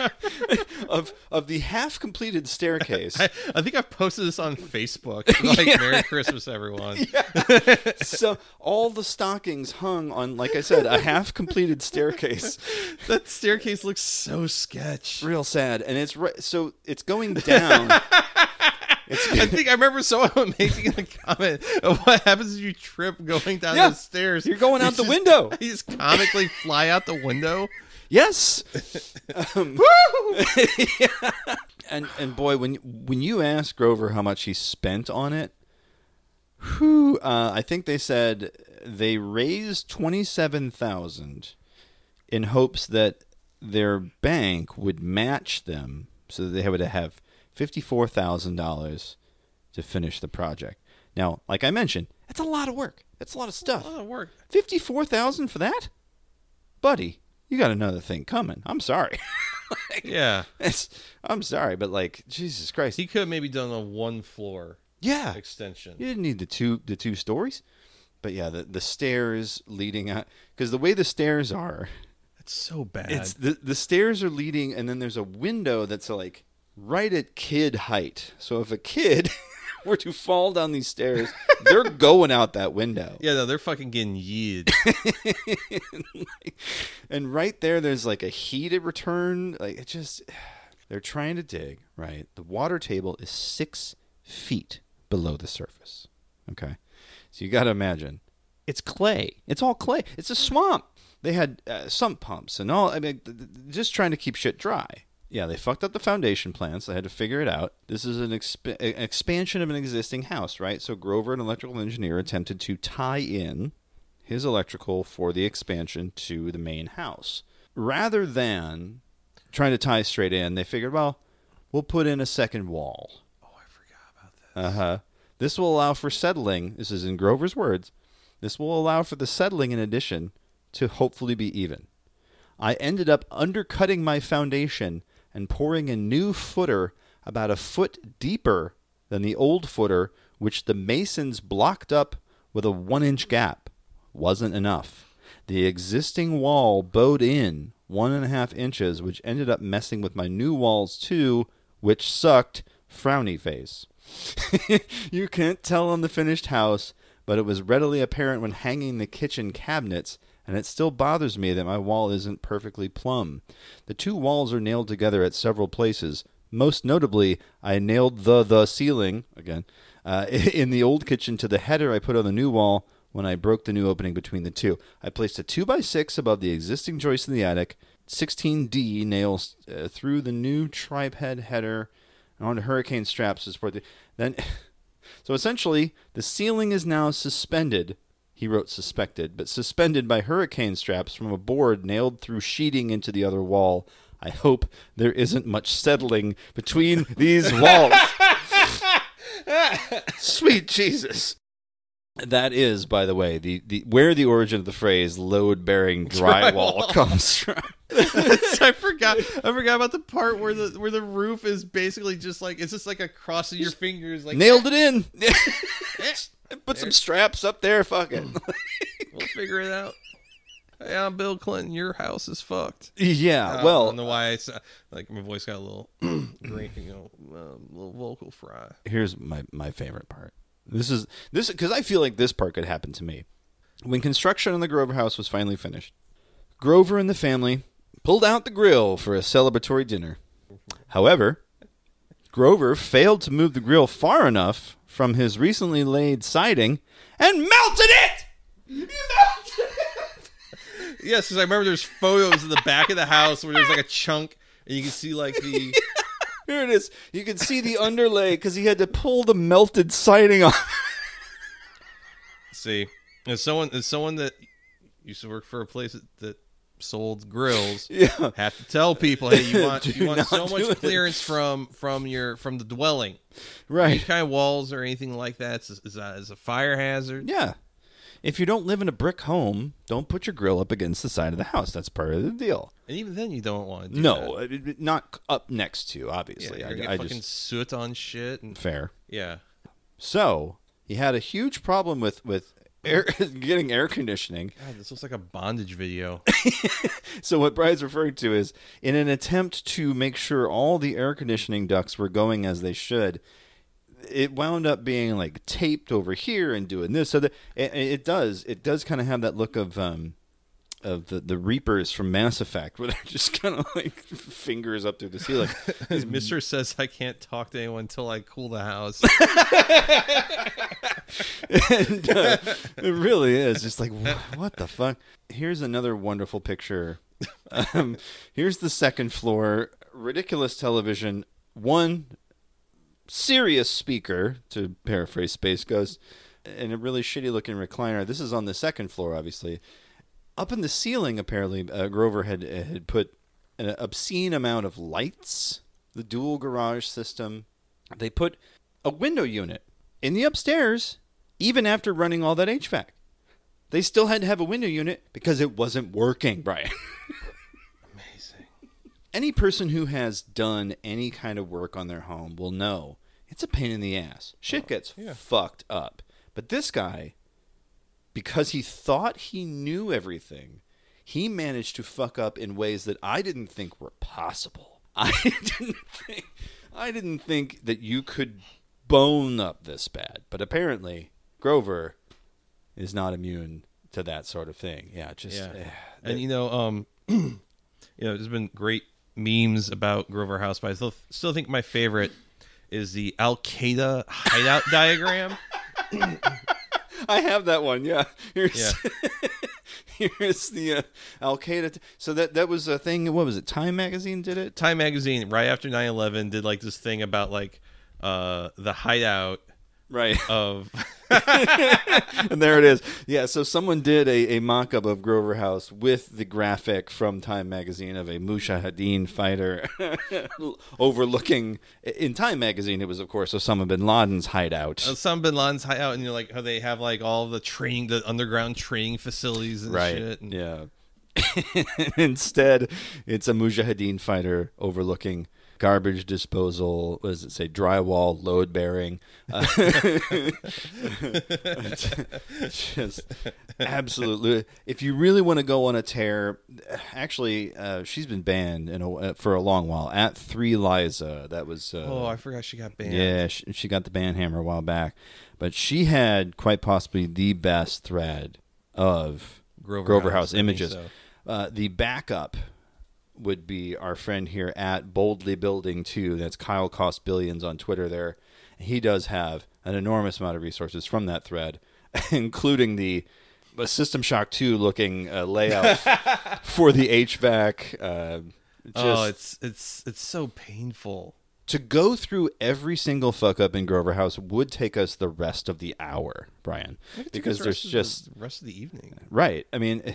of of the half completed staircase. I, I think I've posted this on Facebook. Like Yeah. Merry Christmas, everyone. so all the stockings hung on, like I said, a half completed staircase. That staircase looks so sketch. Real sad, and it's right. So it's going down. I think I remember someone making a comment of what happens if you trip going down Yeah. the stairs. You're going You out the just- window. You just comically fly out the window. Yes. Um, yeah. And and boy, when when you ask Grover how much he spent on it, whew, uh, I think they said they raised twenty seven thousand in hopes that their bank would match them, so that they would have fifty four thousand dollars to finish the project. Now, like I mentioned, that's a lot of work. That's a lot of stuff. A lot of work. Fifty four thousand for that, buddy. You got another thing coming. I'm sorry. Like, Yeah. it's, I'm sorry, but like Jesus Christ, He could have maybe done a one floor yeah, extension. you didn't need the two the two stories, but yeah, the the stairs leading out because the way the stairs are, That's so bad. it's the the stairs are leading, and then there's a window that's like right at kid height. So if a kid were to fall down these stairs, they're going out that window. yeah, no, they're fucking getting yeed. and right there there's like a heated return. Like it just they're trying to dig right? The water table is six feet below the surface okay? So you got to imagine it's clay. It's all clay. It's a swamp. They had uh, sump pumps and all i mean th- th- just trying to keep shit dry yeah they fucked up the foundation plans they had to figure it out this is an, exp- an expansion of an existing house right so grover an electrical engineer attempted to tie in his electrical for the expansion to the main house. Rather than trying to tie straight in, they figured, well, we'll put in a second wall. oh, I forgot about that. Uh huh. This will allow for settling. This is in Grover's words. This will allow for the settling in addition to hopefully be even. I ended up undercutting my foundation and pouring a new footer about a foot deeper than the old footer, which the masons blocked up with a one inch gap. Wasn't enough. The existing wall bowed in one and a half inches, which ended up messing with my new walls too, which sucked. Frowny face. you can't tell on the finished house, but it was readily apparent when hanging the kitchen cabinets, and it still bothers me that my wall isn't perfectly plumb. The two walls are nailed together at several places. Most notably, I nailed the the ceiling again uh, in the old kitchen to the header I put on the new wall when I broke the new opening between the two. I placed a two by six above the existing joist in the attic. 16D nails uh, through the new tripod header and onto hurricane straps to support the. Then, so essentially, the ceiling is now suspended. He wrote suspected, but suspended by hurricane straps from a board nailed through sheeting into the other wall. I hope there isn't much settling between these walls. Sweet Jesus. That is, by the way, the, the where the origin of the phrase "load bearing drywall" Drywall. comes from. I forgot. I forgot about the part where the where the roof is basically just like it's just like a crossing your fingers. Like Nailed it in. Put some straps up there. Fuck it. We'll figure it out. Hey, I'm Bill Clinton. Your house is fucked. Yeah, Uh, I well- don't know why it's like my voice got a little green, you know, uh, little vocal fry. Here's my my favorite part. This is this because I feel like this part could happen to me. When construction on the Grover house was finally finished, Grover and the family pulled out the grill for a celebratory dinner. However, Grover failed to move the grill far enough from his recently laid siding and melted it. He melted it. Yes, because I remember there's photos in the back of the house where there's like a chunk, and you can see like the Here it is. You can see the underlay because he had to pull the melted siding off. see. As someone, as someone that used to work for a place that, that sold grills, Yeah. have to tell people, hey, you want you want so much it. clearance from from your from the dwelling. right? Any kind of walls or anything like that is, is, a, is a fire hazard. Yeah. If you don't live in a brick home, don't put your grill up against the side of the house. That's part of the deal. And even then, you don't want to. Do No, that. not up next to, yeah, obviously. you're I, get I fucking just soot on shit and fair. yeah. So he had a huge problem with with air, getting air conditioning. God, this looks like a bondage video. So what Brian's referring to is in an attempt to make sure all the air conditioning ducts were going as they should. It wound up being like taped over here and doing this. So that it, it does. It does kind of have that look of um, of the, the Reapers from Mass Effect, where they're just kind of like fingers up through the ceiling. Mister says I can't talk to anyone until I cool the house. and uh, it really is. Just like wh- what the fuck? Here's another wonderful picture. Um, here's the second floor ridiculous television. One serious speaker to paraphrase space ghost and a really shitty looking recliner. This is on the second floor obviously up in the ceiling apparently uh, grover had had put an obscene amount of lights the dual garage system they put a window unit in the upstairs even after running all that HVAC. They still had to have a window unit because it wasn't working, Brian. Amazing. any person who has done any kind of work on their home will know it's a pain in the ass. Shit gets fucked up. But this guy, because he thought he knew everything, he managed to fuck up in ways that I didn't think were possible. I didn't think I didn't think that you could bone up this bad. But apparently, Grover is not immune to that sort of thing. Yeah, just Yeah. eh, And you know, um, you know, there's been great memes about Grover House, but I still still think my favorite is the Al Qaeda hideout diagram. I have that one. Yeah. Here's Yeah. here's the uh, Al Qaeda. T- so that that was a thing. What was it? Time magazine did it. Time magazine right after 9/11 did like this thing about like uh the hideout Right. of and there it is. Yeah. So someone did a, a mock up of Grover House with the graphic from Time magazine of a Mujahideen fighter overlooking. In Time magazine, it was of course Osama bin Laden's hideout. some bin Laden's hideout, and you're like how they have like all the training, the underground training facilities and right. shit. And Yeah. Instead, it's a Mujahideen fighter overlooking garbage disposal. What does it say? Drywall, load bearing. Uh, just absolutely. If you really want to go on a tear, actually, uh, she's been banned in a, uh, for a long while. At Three Liza, that was. Uh, Oh, I forgot she got banned. yeah, she, she got the ban hammer a while back, but she had quite possibly the best thread of Grover Grover, House, House, images. so. Uh, the backup would be our friend here at Boldly Building Two. That's Kyle Cost Billions on Twitter. There, he does have an enormous amount of resources from that thread, including the System Shock Two looking uh, layout for the HVAC. Uh, just, oh, it's it's it's so painful. to go through every single fuck up in Grover House would take us the rest of the hour, Brian, because there's of just the rest of the evening. right. I mean,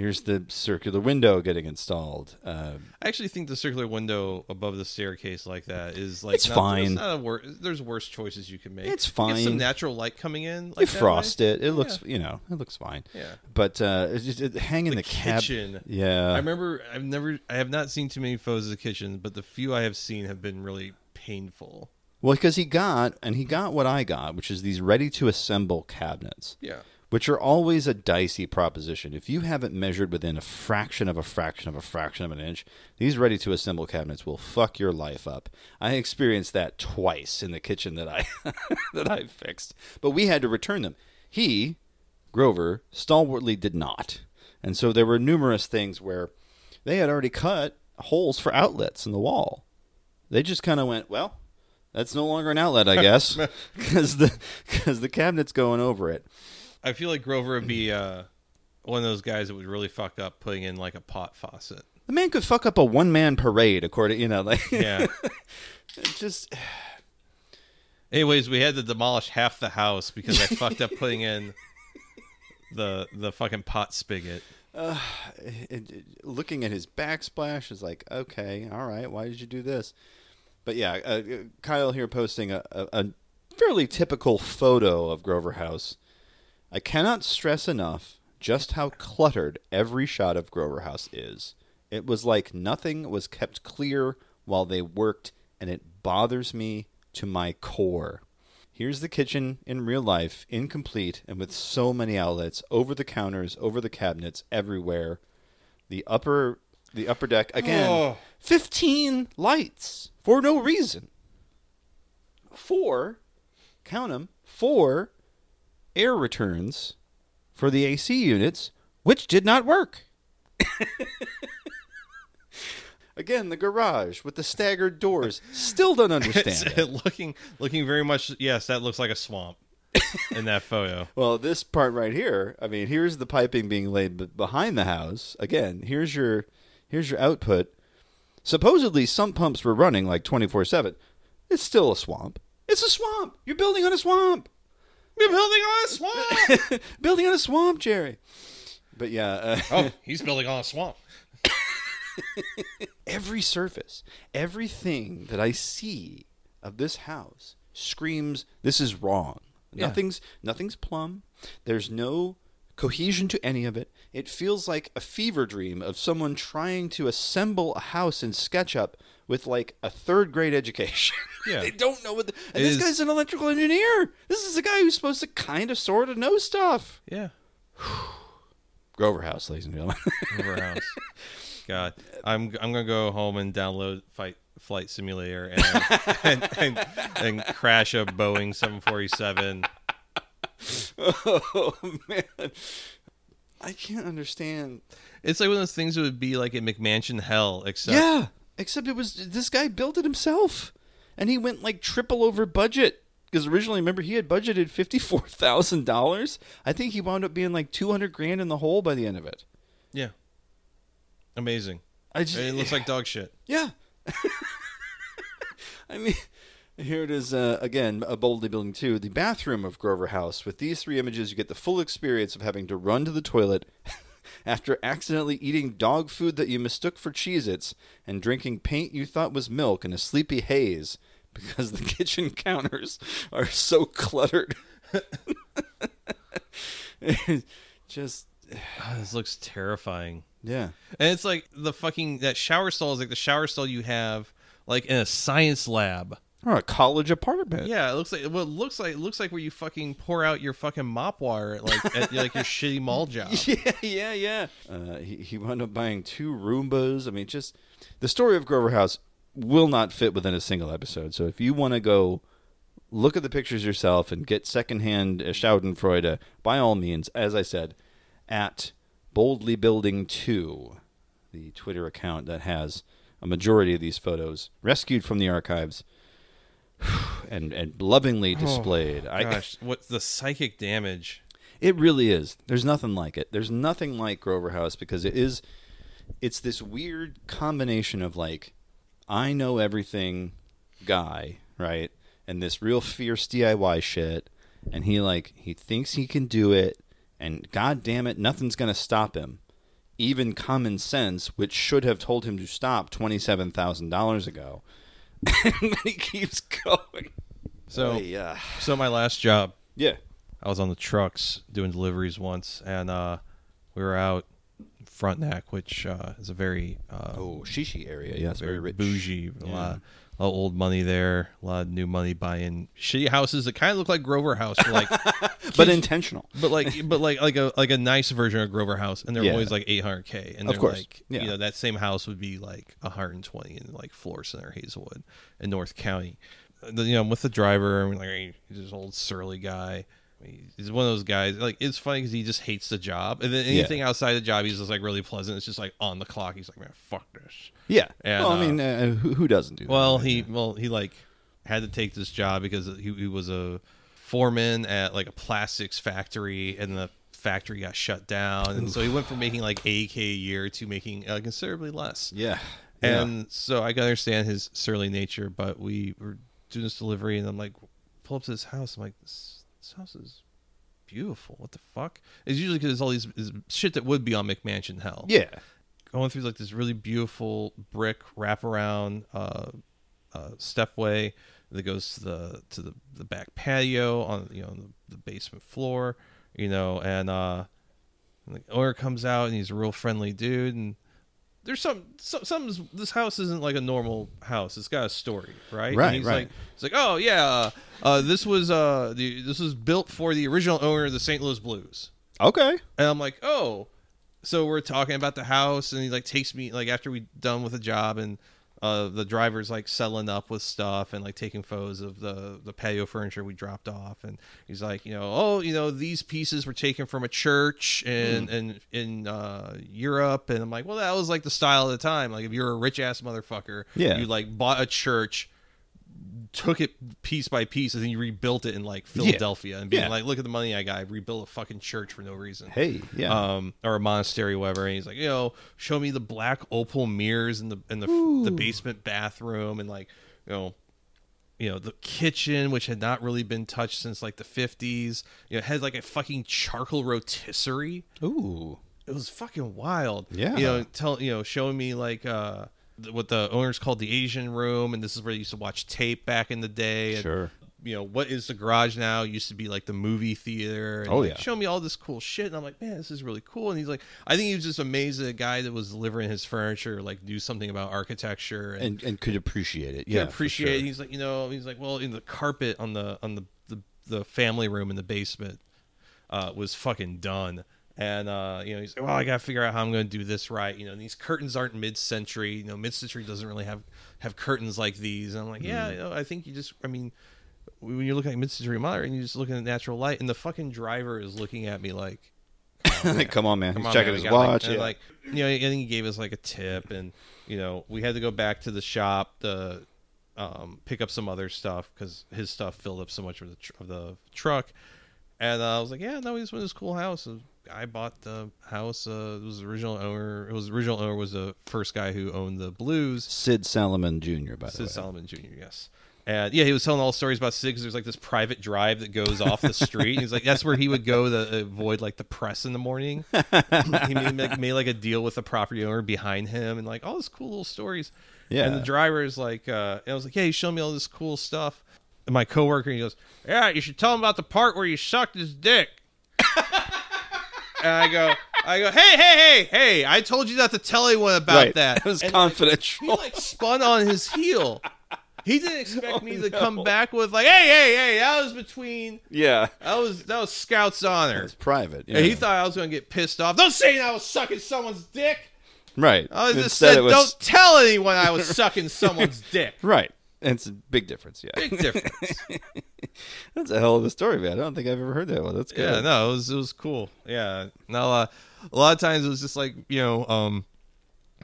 here's the circular window getting installed. Uh, I actually think the circular window above the staircase like that is like It's not, fine. Not a wor- there's worse choices you can make. It's Get fine. some natural light coming in. you Like that frost way. it; it looks, you know, it looks fine. Yeah. But uh, it's just it, hanging the, The cab. kitchen. Yeah, I remember. I've never. I have not seen too many photos of the kitchen, but the few I have seen have been really painful. Well, because he got and he got what I got, which is these ready to assemble cabinets. Yeah. Which are always a dicey proposition. If you haven't measured within a fraction of a fraction of a fraction of an inch, these ready to assemble cabinets will fuck your life up. I experienced that twice in the kitchen that I that I fixed. But we had to return them. He, Grover, stalwartly did not. And so there were numerous things where they had already cut holes for outlets in the wall. They just kind of went, well, that's no longer an outlet, I guess, because the because the cabinet's going over it. I feel like Grover would be uh, one of those guys that would really fuck up putting in like a pot faucet. The man could fuck up a one man parade, according you know, like Yeah. just Anyways, we had to demolish half the house because I fucked up putting in the the fucking pot spigot. it, it- looking at his backsplash is like, okay, all right, why did you do this? But yeah, uh, uh, Kyle here posting a, a, a fairly typical photo of Grover House. I cannot stress enough just how cluttered every shot of Grover House is. It was like nothing was kept clear while they worked, and it bothers me to my core. Here's the kitchen in real life, incomplete and with so many outlets over the counters, over the cabinets, everywhere. The upper the upper deck again. Oh. 15 lights for no reason. Four, count them, four air returns for the AC units which did not work. Again, the garage with the staggered doors. Still don't understand. it. Uh, looking looking very much yes, that looks like a swamp in that photo. Well, this part right here, I mean, here's the piping being laid b- behind the house. Again, here's your here's your output. Supposedly, sump pumps were running like 24/7. It's still a swamp. It's a swamp. You're building on a swamp. You're building on a swamp. building on a swamp, Jerry. But yeah, uh, oh, he's building on a swamp. every surface, everything that I see of this house screams this is wrong. Yeah. Nothing's nothing's plumb. There's no cohesion to any of it. It feels like a fever dream of someone trying to assemble a house in SketchUp with like a third grade education. Yeah. they don't know what. The, and It this is- guy's an electrical engineer. This is a guy who's supposed to kind of sort of know stuff. Yeah. Grover House, ladies and gentlemen. Grover House. God, I'm I'm gonna go home and download Fight Flight Simulator and and, and, and crash a Boeing 747. oh man, I can't understand. It's like one of those things that would be like a McMansion hell, except Yeah, except it was this guy built it himself, and he went like triple over budget because originally, remember, he had budgeted fifty four thousand dollars. I think he wound up being like two hundred grand in the hole by the end of it. yeah, amazing. I just, it looks like dog shit. yeah. I mean, here it is uh, again, a boldly building two, the bathroom of Grover House. With these three images, you get the full experience of having to run to the toilet after accidentally eating dog food that you mistook for Cheez-Its and drinking paint you thought was milk in a sleepy haze because the kitchen counters are so cluttered. Just God, ah, this looks terrifying. yeah. And it's like the fucking that shower stall is like the shower stall you have like in a science lab. Or a college apartment. Yeah, it looks like what it looks like it looks like where you fucking pour out your fucking mop water at like at like your shitty mall job. Yeah, yeah, yeah. Uh, he, he wound up buying two Roombas. I mean, just the story of Grover House will not fit within a single episode. So if you want to go look at the pictures yourself and get secondhand Schadenfreude, by all means, as I said, at Boldly Building 2, the Twitter account that has a majority of these photos rescued from the archives and, and lovingly oh, displayed. I, Gosh, what the psychic damage? it really is. There's nothing like it. There's nothing like Grover House because it is it's this weird combination of like I know everything guy, right? And this real fierce DIY shit and he like he thinks he can do it and god damn it nothing's going to stop him. Even common sense which should have told him to stop $27,000 ago. and he keeps going. So yeah. so my last job, Yeah. I was on the trucks doing deliveries once, and uh, we were out Frontenac, which uh, is a very uh, Oh, Shishi area. Yeah, it's very, rich. bougie, a lot, lot of old money there, a lot of new money buying shitty houses that kind of look like Grover House, like, but intentional. but like, but like, like a like a nice version of Grover House, and they're Yeah. always like 800k, and Of they're course. like, Yeah. you know, that same house would be like 120 in like Florissant, Hazelwood, in North County. You know, I'm with the driver, and like he's this old surly guy. He's one of those guys. Like it's funny because he just hates the job, and then Yeah. anything outside the job, he's just like really pleasant. It's just like on the clock. He's like, man, fuck this. Yeah. And, well, I uh, mean, uh, who, who doesn't do that? Well, he well he like had to take this job because he, he was a foreman at like a plastics factory, and the factory got shut down, and so he went from making like 80k a year to making uh, considerably less. Yeah. And so I can understand his surly nature, but we were doing this delivery, and I'm like, pull up to this house. I'm like, this, house is beautiful. What the fuck? It's usually because it's all these shit that would be on McMansion Hell Yeah. going through like this really beautiful brick wraparound uh, uh, stepway that goes to the to the, the back patio on you know the, the basement floor, you know, and uh, and the owner comes out and he's a real friendly dude and. There's some, some, some. This house isn't like a normal house. It's got a story, right? Right, And he's right. like, it's like, oh yeah, uh, this was uh, the this was built for the original owner of the St. Louis Blues. Okay. And I'm like, oh. So we're talking about the house, and he like takes me like after we done with the job, and uh, the driver's like selling up with stuff and like taking photos of the the patio furniture we dropped off, and he's like, you know, oh, you know, these pieces were taken from a church in in in uh, Europe, and I'm like, well, that was like the style of the time. Like if you're a rich ass motherfucker, Yeah. you like bought a church. Took it piece by piece, and then you rebuilt it in like Philadelphia, and being Yeah. like, "Look at the money I got! I rebuilt a fucking church for no reason." Hey, yeah. um, or a monastery, whatever. And he's like, yo, show me the black opal mirrors in the in the the basement bathroom, and like, you know, you know, the kitchen, which had not really been touched since like the fifties. You know, it had like a fucking charcoal rotisserie. Ooh. It was fucking wild. Yeah. you know, tell you know, showing me like uh what the owners called the Asian room, and this is where they used to watch tape back in the day. And, Sure. you know what is the garage now used to be like the movie theater and Oh, like, yeah. show me all this cool shit and i'm like man this is really cool and he's like i think he was just amazed that a guy that was delivering his furniture like do something about architecture and, And and could appreciate it. Yeah. appreciate sure. he's like you know he's like well in the carpet on the on the the, the family room in the basement uh was fucking done and uh, you know he's like, well, I gotta figure out how I'm gonna do this right. You know, these curtains aren't mid-century. You know, mid-century doesn't really have have curtains like these. And I'm like, yeah, you know, I think you just, I mean, when you're looking at mid-century modern, you're just looking at natural light, and the fucking driver is looking at me like, Come on, man. Come He's on, checking man, his got, like- watch. and, yeah. Like, you know, I think he gave us like a tip, and you know, we had to go back to the shop to um, pick up some other stuff because his stuff filled up so much of the tr- of the truck. And uh, I was like, yeah, no, he's in this cool house. I bought the house. Uh, it was the original owner. It was the original owner was the first guy who owned the Blues. Sid Salomon Jr. By the Sid way. Sid Salomon Jr. Yes. And yeah, he was telling all stories about Sid there's like this private drive that goes off the street. He's like, that's where he would go to avoid like the press in the morning. he made like, made like a deal with the property owner behind him and like all these cool little stories. Yeah. And the driver is like, uh, and I was like, yeah, he's showing me all this cool stuff. And my coworker, he goes, yeah, you should tell him about the part where you sucked his dick. and I go, I go, hey, hey, hey, hey! I told you not to tell anyone about Right. that. It was And, like, confidential. he like spun on his heel. He didn't expect oh, me to come back with like, "Hey, hey, hey, that was between yeah. that was that was Scout's honor." It's private. And he thought I was gonna get pissed off. Don't say I was sucking someone's dick. Right. I just Instead said, was "Don't tell anyone I was sucking someone's dick." right. And it's a big difference. Yeah. Big difference. That's a hell of a story, man. I don't think I've ever heard that one. That's good. yeah, no, it was it was cool. Yeah, no, uh, a lot of times it was just like you know, um,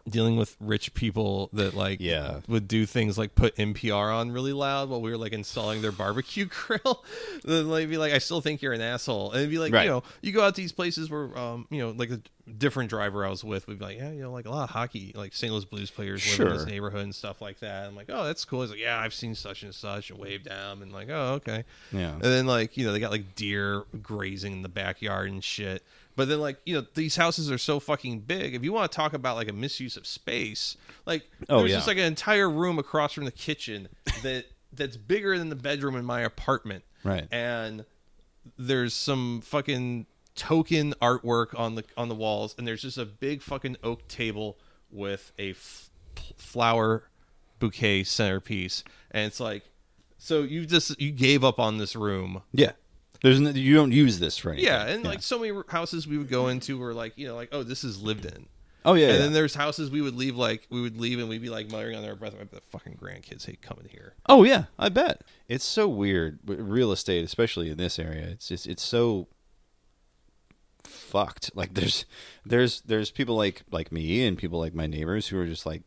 dealing with rich people that like Yeah. would do things like put NPR on really loud while we were like installing their barbecue grill. then like be like, I still think you're an asshole, and it'd be like, Right. you know, you go out to these places where, um, you know, like a different driver I was with would be like, yeah, you know, like a lot of hockey, like St. Louis Blues players live in this Sure. neighborhood and stuff like that. I'm like, oh, that's cool. He's like, yeah, I've seen such and such, and wave down, and like, oh, okay. Yeah. And then like you know they got like deer grazing in the backyard and shit. But then like you know these houses are so fucking big. If you want to talk about like a misuse of space, like Oh, there's yeah. just like an entire room across from the kitchen that that's bigger than the bedroom in my apartment. Right. And there's some fucking token artwork on the on the walls, and there's just a big fucking oak table with a f- flower bouquet centerpiece, and it's like, so you just you gave up on this room. Yeah. There's no, you don't use this for anything. Yeah, and like so many houses we would go into were like, you know, like oh, this is lived in. Oh, yeah, And yeah. then there's houses we would leave like we would leave and we'd be like muttering under our breath, "The fucking grandkids hate coming here." Oh yeah, I bet. It's so weird. Real estate, especially in this area, it's just it's so fucked. Like there's there's there's people like like me and people like my neighbors who are just like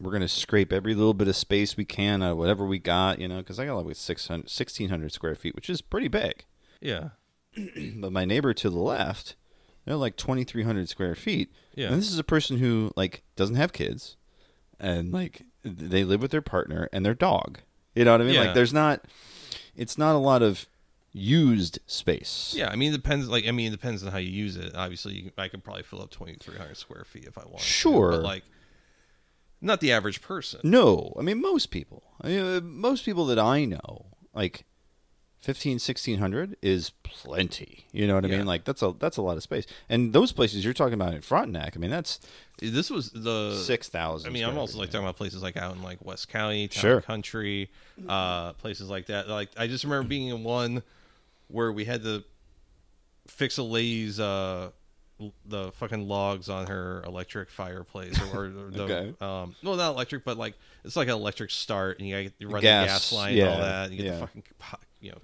we're gonna scrape every little bit of space we can out of whatever we got, you know, because I got like 600, 1600 square feet, which is pretty big. Yeah. but my neighbor to the left, they're like twenty three hundred square feet. Yeah. and this is a person who like doesn't have kids, and like they live with their partner and their dog. You know what I mean? Yeah. Like there's not, it's not a lot of used space. Yeah, I mean, it depends. Like, I mean, it depends on how you use it. Obviously, you, I could probably fill up twenty three hundred square feet if I want. Sure. but like, not the average person. No, I mean most people. I mean, uh, most people that I know, like 15 1600 is plenty. You know what I Yeah. mean? Like that's a that's a lot of space. And those places you're talking about in Frontenac, I mean that's This was the 6,000 I mean, I'm also like talking about places like out in like West County, town Sure. country, uh, places like that. Like, I just remember being in one where we had to fix a lady's uh, the fucking logs on her electric fireplace, or, or the Okay. um, well, not electric, but like it's like an electric start, and you gotta you run Gas, the gas line and all yeah, that. You get yeah. the fucking you know.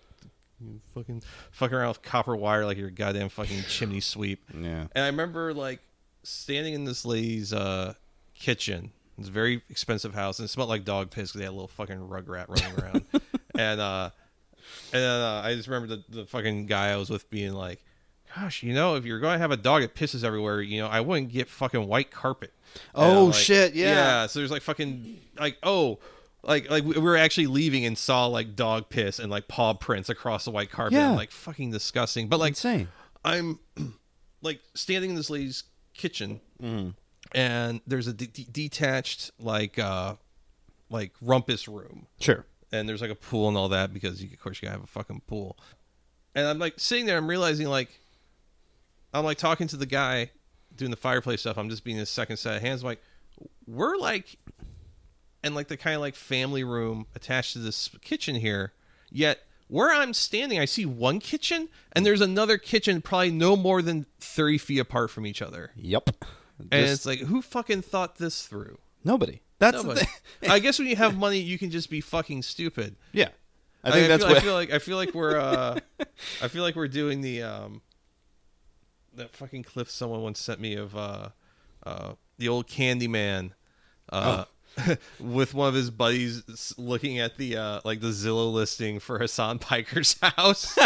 You Fucking fucking around with copper wire like your goddamn fucking chimney sweep. Yeah. And I remember like standing in this lady's uh, kitchen. It's a very expensive house, and it smelled like dog piss because they had a little fucking rug rat running around. and uh, and then, uh, I just remember the, the fucking guy I was with being like, "Gosh, you know, if you're going to have a dog that pisses everywhere, you know, I wouldn't get fucking white carpet." Oh, like- shit, yeah. yeah. So there's like fucking like oh. Like like we we were actually leaving and saw like dog piss and like paw prints across the white carpet. Yeah. I'm like fucking disgusting. But like insane. I'm like standing in this lady's kitchen, Mm-hmm. and there's a de- de- detached like uh like rumpus room, Sure. and there's like a pool and all that because you, of course you gotta have a fucking pool. And I'm like sitting there, I'm realizing like I'm like talking to the guy doing the fireplace stuff. I'm just being a second set of hands. I'm like, we're like, and like the kind of like family room attached to this kitchen here. Yet where I'm standing, I see one kitchen, and there's another kitchen probably no more than 30 feet apart from each other. Yep. And Just it's like, who fucking thought this through? nobody. That's the Nobody. thing. I guess when you have money, you can just be fucking stupid. Yeah. I think that's feel, what I feel like I feel like we're uh, I feel like we're doing the um, that fucking clip someone once sent me of uh, uh, the old Candyman, uh, Oh. with one of his buddies looking at the uh, like the Zillow listing for Hasan Piker's house.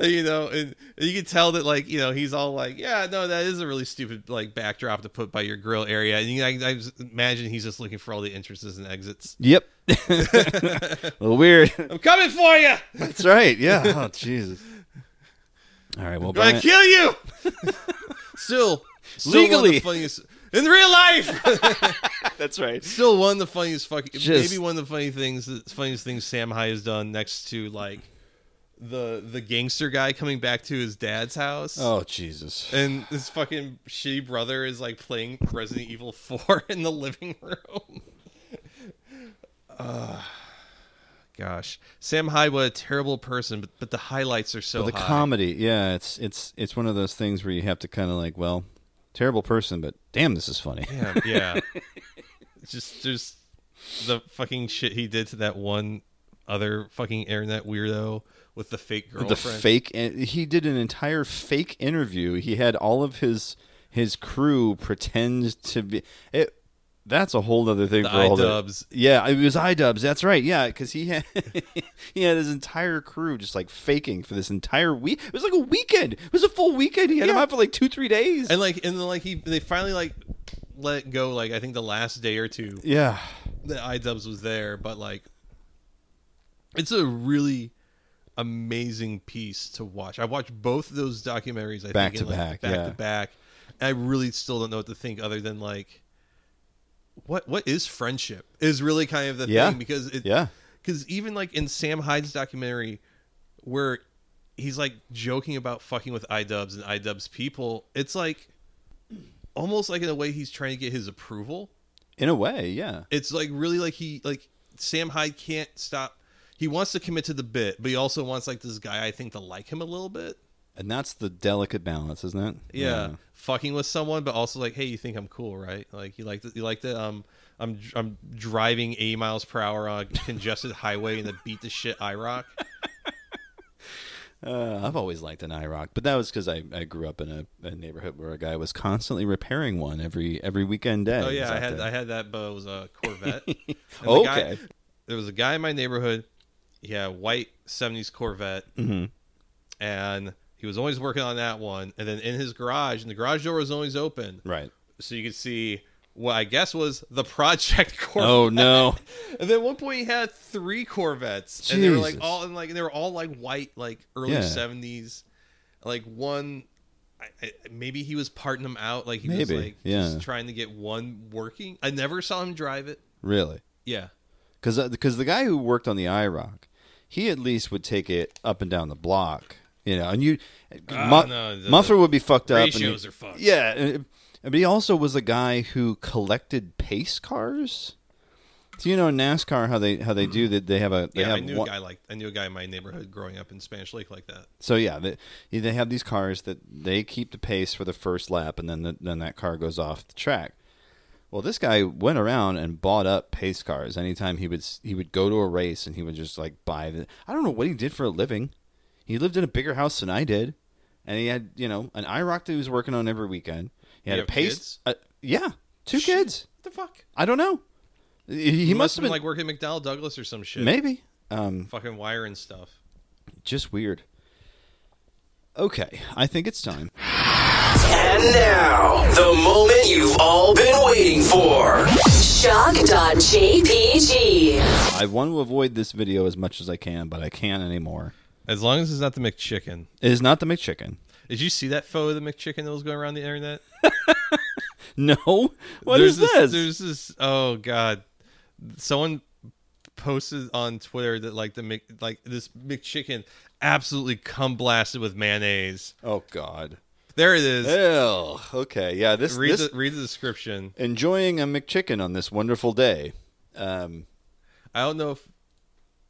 you know, and, you can tell that like you know he's all like, yeah, no, that is a really stupid like backdrop to put by your grill area, and you, I, I imagine he's just looking for all the entrances and exits. Yep. a little weird. I'm coming for you. That's right. Yeah. Oh Jesus. All right. Well, I'm gonna kill you. still, still One Legally. of the funniest in real life. that's right. still one of the funniest fucking. Just- maybe one of the funny things, the funniest things Sam Hyde has done next to like the the gangster guy coming back to his dad's house. Oh Jesus. And his fucking shitty brother is like playing Resident Evil 4 in the living room. uh, gosh. Sam Hyde, what a terrible person, but, but the highlights are so But the high. comedy, yeah, it's it's it's one of those things where you have to kind of like, well, terrible person, but damn, this is funny. Yeah, yeah. Just there's the fucking shit he did to that one other fucking internet weirdo with the fake girlfriend. the fake, he did an entire fake interview. He had all of his his crew pretend to be it. That's a whole other thing The for all the. Yeah, it was iDubbbz. That's right. Yeah, because he had he had his entire crew just like faking for this entire week. It was like a weekend. It was a full weekend. He had him out for like two three days. and like and then like he they finally like let go like I think the last day or two. yeah, the iDubbbz was there, but like it's a really amazing piece to watch. I watched both of those documentaries. I Back think, to in, like, back, back yeah. to back. And I really still don't know what to think other than like what what is friendship is really kind of the Yeah. thing because it Yeah. because even like in Sam Hyde's documentary where he's like joking about fucking with iDubbbz and iDubbbz people, it's like almost like in a way he's trying to get his approval in a way, yeah. it's like really like he like Sam Hyde can't stop. He wants to commit to the bit, but he also wants like this guy I think to like him a little bit. And that's the delicate balance, isn't it? Yeah. fucking with someone, but also like, hey, you think I'm cool, right? Like you like the, you like the um, I'm I'm driving 80 miles per hour on a congested highway in the beat the shit IROC. Uh, I've always liked an IROC, but that was because I, I grew up in a, a neighborhood where a guy was constantly repairing one every every weekend day. Oh yeah, I had. I had that, but it was a Corvette. And the Okay. guy- there was a guy in my neighborhood. He had a white '70s Corvette, Mhm. and he was always working on that one. And then in his garage, and the garage door was always open, right? So you could see what I guess was the project Corvette. Oh, no. And then at one point he had three Corvettes, and they were like all and like they were all like white, like early Yeah. '70s. Like one, I, I, maybe he was parting them out. Like he was like yeah. just trying to get one working. I never saw him drive it. Really? Yeah. Because because uh, the guy who worked on the IROC, he at least would take it up and down the block, you know. And you, Mu- no, the- would be fucked up. ratios he- are fucked. Yeah, and- but he also was a guy who collected pace cars. So you know NASCAR how they how they do that they have a they yeah, have I knew one- a guy like I knew a guy in my neighborhood growing up in Spanish Lake like that. So yeah, they, they have these cars that they keep the pace for the first lap, and then the, then that car goes off the track. Well, this guy went around and bought up pace cars. Anytime he would he would go to a race and he would just like buy the. I don't know what he did for a living. He lived in a bigger house than I did, and he had you know an IROC that he was working on every weekend. He had You a pace. kids? Uh, yeah, two kids. What the fuck? I don't know. He, he must have been like working at McDonnell Douglas or some shit. maybe. Um, Fucking wire and stuff. just weird. Okay, I think it's time. And now, the moment you've all been waiting for. Shock.jpg. I want to avoid this video as much as I can, but I can't anymore. As long as it's not the McChicken. It is not the McChicken. Did you see that photo of the McChicken that was going around the internet? No, what there's is this? There's this. Oh god, someone posted on Twitter that like the Mc, like this McChicken absolutely cum blasted with mayonnaise. Oh god. There it is. Ew. Okay, yeah. This read this the read the description. enjoying a McChicken on this wonderful day. Um, I don't know if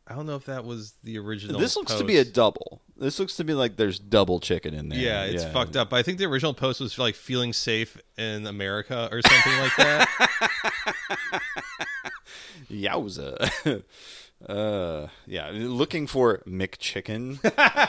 I don't know if that was the original. this looks to be a double. This looks to be like there's double chicken in there. Yeah, it's fucked up. I think the original post was like feeling safe in America or something like that. Yowza. uh, yeah, looking for McChicken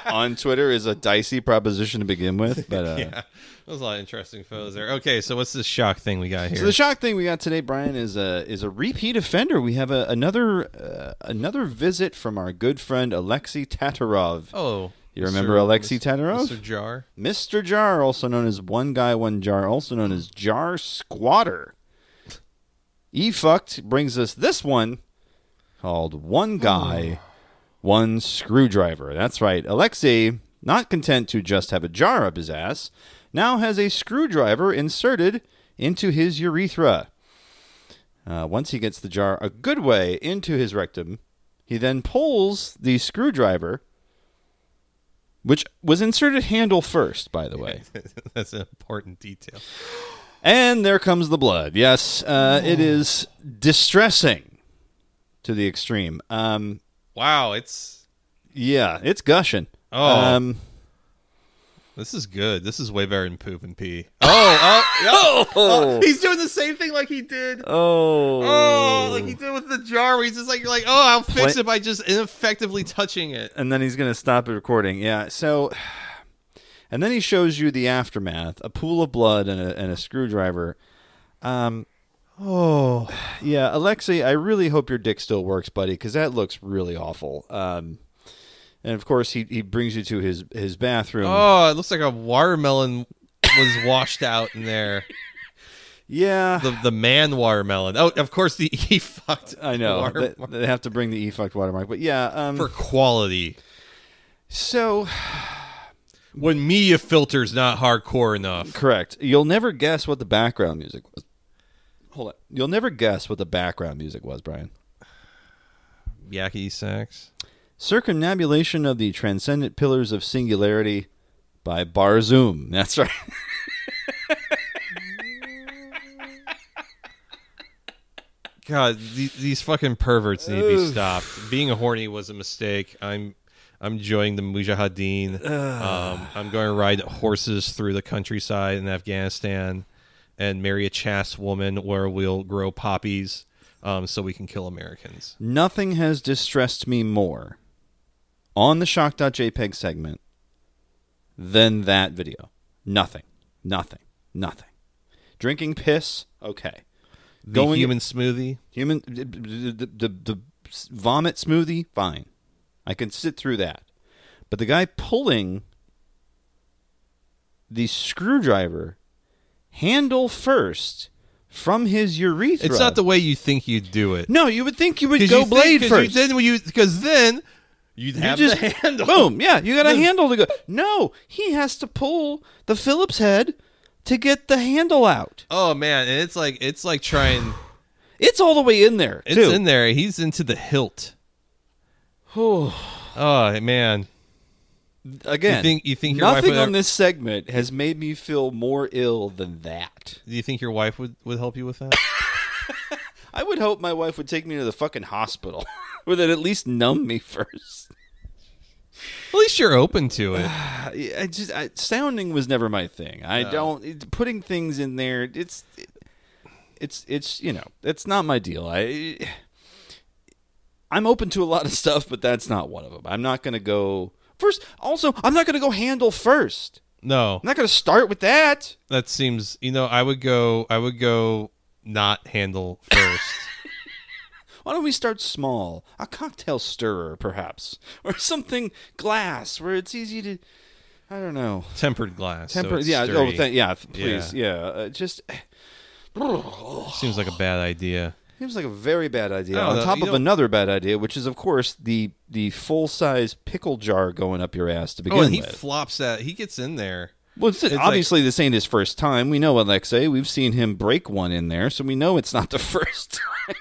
on Twitter is a dicey proposition to begin with. But uh, yeah, there was a lot of interesting photos there. Okay, so what's this shock thing we got here? So the shock thing we got today, Brian, is a is a repeat offender. We have a, another uh, another visit from our good friend Alexei Tatarov. Oh, you remember Mr. Alexei Tatarov? Mr. Jar? Mr. Jar, also known as One Guy One Jar, also known as Jar Squatter. E fucked brings us this one called One Guy One Screwdriver. That's right, Alexei, not content to just have a jar up his ass, now has a screwdriver inserted into his urethra. Uh, once he gets the jar a good way into his rectum, he then pulls the screwdriver, which was inserted handle first, by the way. That's an important detail. And there comes the blood. Yes, uh, it is distressing to the extreme. Um, Wow, it's yeah, it's gushing. Oh. Um, this is good. This is way better than poop and pee. Oh, oh, oh, he's doing the same thing like he did. oh, Oh, like he did with the jar. Where he's just like, you're like, oh, I'll fix Play- it by just ineffectively touching it. and then he's gonna stop it recording. Yeah, so, and then he shows you the aftermath: a pool of blood and a, and a screwdriver. Um, oh, yeah, Alexei, I really hope your dick still works, buddy, because that looks really awful. Um, and of course, he he brings you to his his bathroom. Oh, it looks like a watermelon was washed out in there. Yeah, The the man watermelon. Oh, of course the e fucked. I know water- they, they have to bring the e fucked watermark, but yeah. Um, for quality. so When media filter's not hardcore enough. correct, you'll never guess what the background music was. Hold on, you'll never guess what the background music was, Brian. Yakety sax. Circumnambulation of the Transcendent Pillars of Singularity by Barzoom. That's right. God, these, these fucking perverts need to be stopped. Being a horny was a mistake. I'm I'm enjoying the Mujahideen. um, I'm going to ride horses through the countryside in Afghanistan and marry a chaste woman where we'll grow poppies um, so we can kill Americans. Nothing has distressed me more on the shock.jpg segment than that video. Nothing. Nothing. Nothing. Drinking piss, okay. The Going- human smoothie. Human the, the, the, the vomit smoothie, fine. I can sit through that. But the guy pulling the screwdriver handle first from his urethra. It's not the way you think you'd do it. No, you would think you would 'Cause go you think- blade 'cause first. You, then you because then you'd You have just the handle. Boom. Yeah, you got a handle to go. No, he has to pull the Phillips head to get the handle out. Oh man, and it's like it's like trying. It's all the way in there. It's too. in there. He's into the hilt. oh man, Again, You think- you think your nothing on ever- this segment has made me feel more ill than that. do you think your wife would would help you with that? I would hope my wife would take me to the fucking hospital, or that at least numb me first. At least you're open to it. I just I, sounding was never my thing. I don't it, putting things in there. It's it, it's it's you know it's not my deal. I I'm open to a lot of stuff, but that's not one of them. I'm not gonna go first. Also, I'm not gonna go handle first. No, I'm not gonna start with that. that seems. You know, I would go. I would go not handle first. Why don't we start small? A cocktail stirrer, perhaps, or something glass where it's easy to. I don't know. Tempered glass. so Temper. it's yeah. Oh, th- yeah. Please. Yeah. uh, just. Seems like a bad idea. Seems like a very bad idea. I On top of know- another bad idea, which is of course the the full size pickle jar going up your ass to begin Oh, and he with. flops that. He gets in there. well, it's, it's obviously this ain't his first time. We know Alexei. We've seen him break one in there, so we know it's not the first time.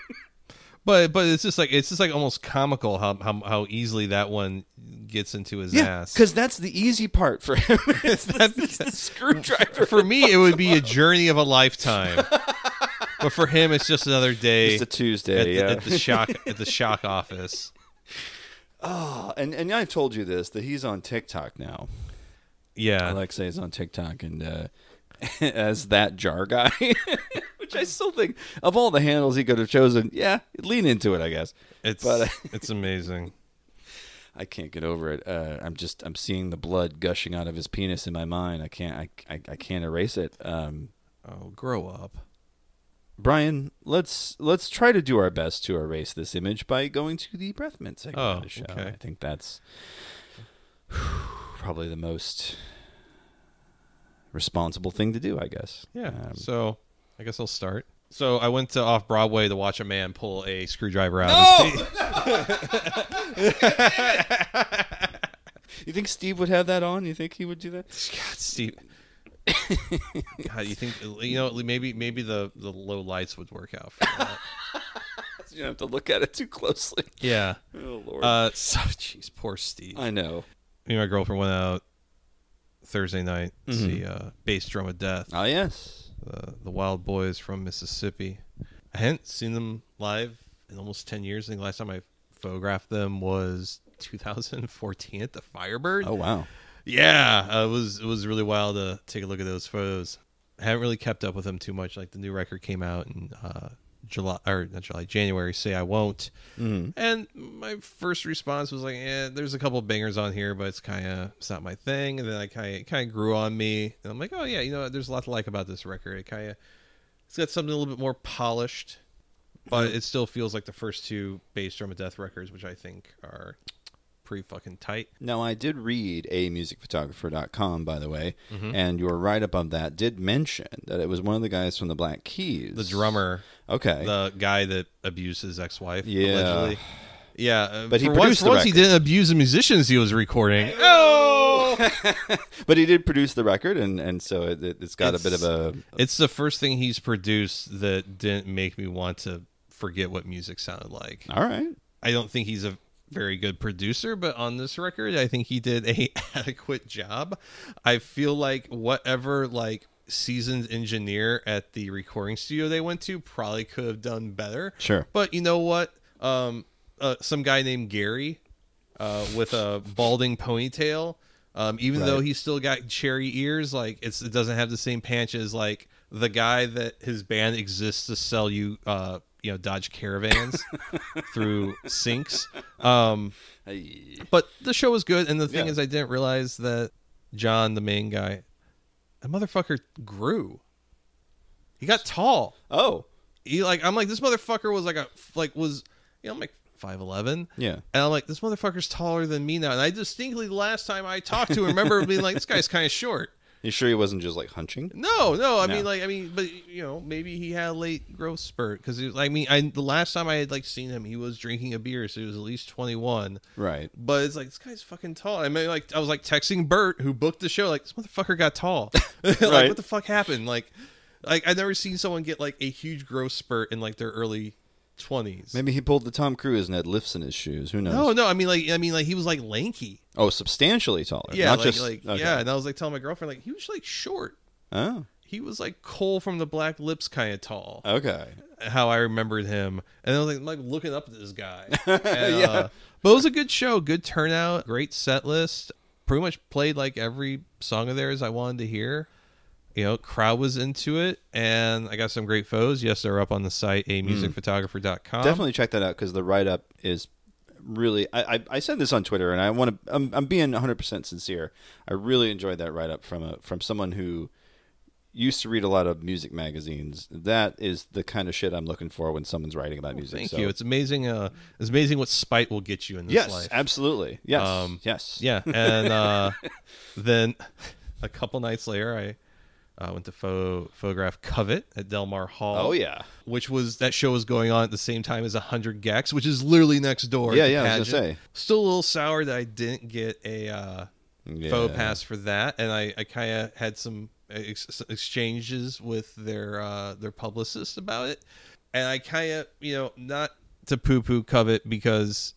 But but it's just like it's just like almost comical how how, how easily that one gets into his yeah, ass. because that's the easy part for him. it's, the, it's the screwdriver. For me, it would be a journey of a lifetime. but for him, it's just another day. It's a Tuesday, at the, yeah. at the shock at the shock office. Oh, and and I've told you this that he's on TikTok now. Yeah, Alexei is on TikTok and uh, as that jar guy, which I still think of all the handles he could have chosen. Yeah, lean into it, I guess. it's but, uh, it's amazing. I can't get over it. Uh, I'm just I'm seeing the blood gushing out of his penis in my mind. I can't I I, I can't erase it. Um, Oh, grow up. Brian, let's let's try to do our best to erase this image by going to the breath mint segment Oh, of the show. okay. I think that's probably the most responsible thing to do. I guess. Yeah. Um, so I guess I'll start. So I went to off Broadway to watch a man pull a screwdriver out. of his you think Steve would have that on? You think he would do that? God, Steve. God, you think you know? Maybe maybe the the low lights would work out for that. You don't have to look at it too closely. yeah. Oh Lord. Uh. So, jeez, poor Steve. I know. Me and my girlfriend went out Thursday night to Mm-hmm. see uh, Bass Drum of Death. Ah, yes. the the Wild Boys from Mississippi. I hadn't seen them live in almost ten years. I think the last time I photographed them was 2014 at the Firebird. Oh wow. Yeah, uh, it was it was really wild to take a look at those photos. I haven't really kept up with them too much. Like the new record came out in uh, July or not July, January. Say I won't. And my first response was like, "Yeah, there's a couple bangers on here, but it's kind of it's not my thing." And then I kind of kind of grew on me, and I'm like, "Oh yeah, you know, there's a lot to like about this record. It kind of it's got something a little bit more polished, but it still feels like the first two bass drum of death records, which I think are pretty fucking tight." Now, I did read a musicphotographer.com, by the way, Mm-hmm. and your write up on that did mention that it was one of the guys from the Black Keys. The drummer, Okay. the guy that abused his ex-wife, Yeah. allegedly. Yeah, uh, But he produced once, the once he didn't abuse the musicians he was recording. Oh, but he did produce the record, and, and so it, it, has got a bit of a. It's the first thing he's produced that didn't make me want to forget what music sounded like. All right. I don't think he's a very good producer, but on this record, I think he did a adequate job. I feel like whatever like seasoned engineer at the recording studio they went to probably could have done better. Sure. But you know what? Um, uh, some guy named Gary uh, with a balding ponytail. Um, even Right. though he's still got cherry ears, like it's it doesn't have the same panch as like the guy that his band exists to sell you, uh, you know, Dodge Caravans through sinks. Um, but the show was good, and the thing Yeah. is, I didn't realize that John, the main guy, that motherfucker grew. He got tall. Oh, He like I'm like this motherfucker was like a like was you know I'm like five eleven. Yeah. And I'm like this motherfucker's taller than me now. And I distinctly the last time I talked to him remember being like this guy's kind of short. You sure he wasn't just like hunching? No, no. I No. mean, like, I mean, but you know, maybe he had a late growth spurt because, it was I mean, I the last time I had like seen him, he was drinking a beer, so he was at least twenty one. Right. But it's like this guy's fucking tall. I mean, like, I was like texting Bert, who booked the show, like this motherfucker got tall. like, Right. what the fuck happened? Like, like I've never seen someone get like a huge growth spurt in like their early twenties. Maybe he pulled the Tom Cruise and had lifts in his shoes. Who knows? No, no. I mean, like, I mean, like he was like lanky. Oh, substantially taller. Yeah, not like, just like okay. yeah. And I was like telling my girlfriend, like, he was like short. Oh, He was like Cole from the Black Lips kind of tall. okay. how I remembered him, and I was like, I'm, like looking up at this guy. And, uh, but it was a good show, good turnout, great set list. Pretty much played like every song of theirs I wanted to hear. You know, crowd was into it, and I got some great photos. Yes, they're up on the site, amusicphotographer.com. Definitely check that out because the write up is really. I, I I said this on Twitter, and I want to. I'm, I'm being 100 percent sincere. I really enjoyed that write up from a from someone who used to read a lot of music magazines. That is the kind of shit I'm looking for when someone's writing about music. Thank so- you. It's amazing. Uh, it's amazing what spite will get you in this yes, life. absolutely. Yes, Um, yes. Yeah, and uh, then a couple nights later, I uh, went to pho- photograph Covet at Delmar Hall. Oh yeah. which was that show was going on at the same time as 100 gecs, which is literally next door. Yeah, yeah, I was gonna say. Still a little sour that I didn't get a uh, faux pass for that, and I, I kind of had some ex- exchanges with their uh, their publicist about it, and I kind of you know not to poo poo Covet because.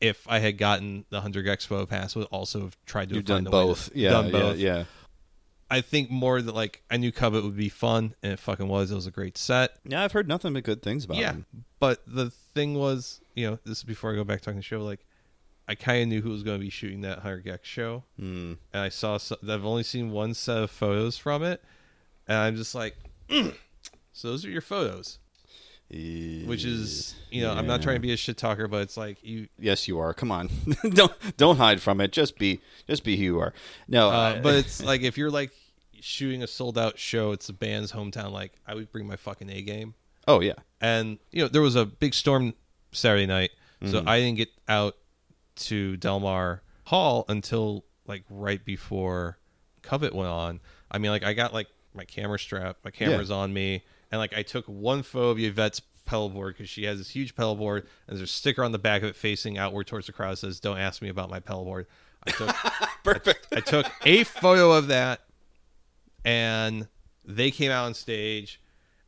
If I had gotten the 100 gecs faux pass, would also have tried to You've find done a way to- both. Yeah, done yeah, both. yeah. I think more that like I knew Covet would be fun, and it fucking was. It was a great set. Yeah, I've heard nothing but good things about Yeah, him. but the thing was, you know, this is before I go back talking the show. Like, I kind of knew who was going to be shooting that Hunter Gex show, Hmm. and I saw. So, I've only seen one set of photos from it, and I'm just like, "Mm, so those are your photos. Which is, you know, I'm not trying to be a shit talker, but it's like you. Yes, you are. Come on, don't don't hide from it. Just be just be who you are. No, Uh, I- but it's like if you're like shooting a sold out show, it's the band's hometown. Like I would bring my fucking A game. oh yeah, and you know there was a big storm Saturday night, so Mhm. I didn't get out to Delmar Hall until like right before Covet went on. I mean, like I got like my camera strap, my camera's on me, and like I took one photo of Yvette's pedal board because she has this huge pedal board, and there's a sticker on the back of it facing outward towards the crowd that says "Don't ask me about my pedal board." I took perfect. I took a photo of that, and they came out on stage,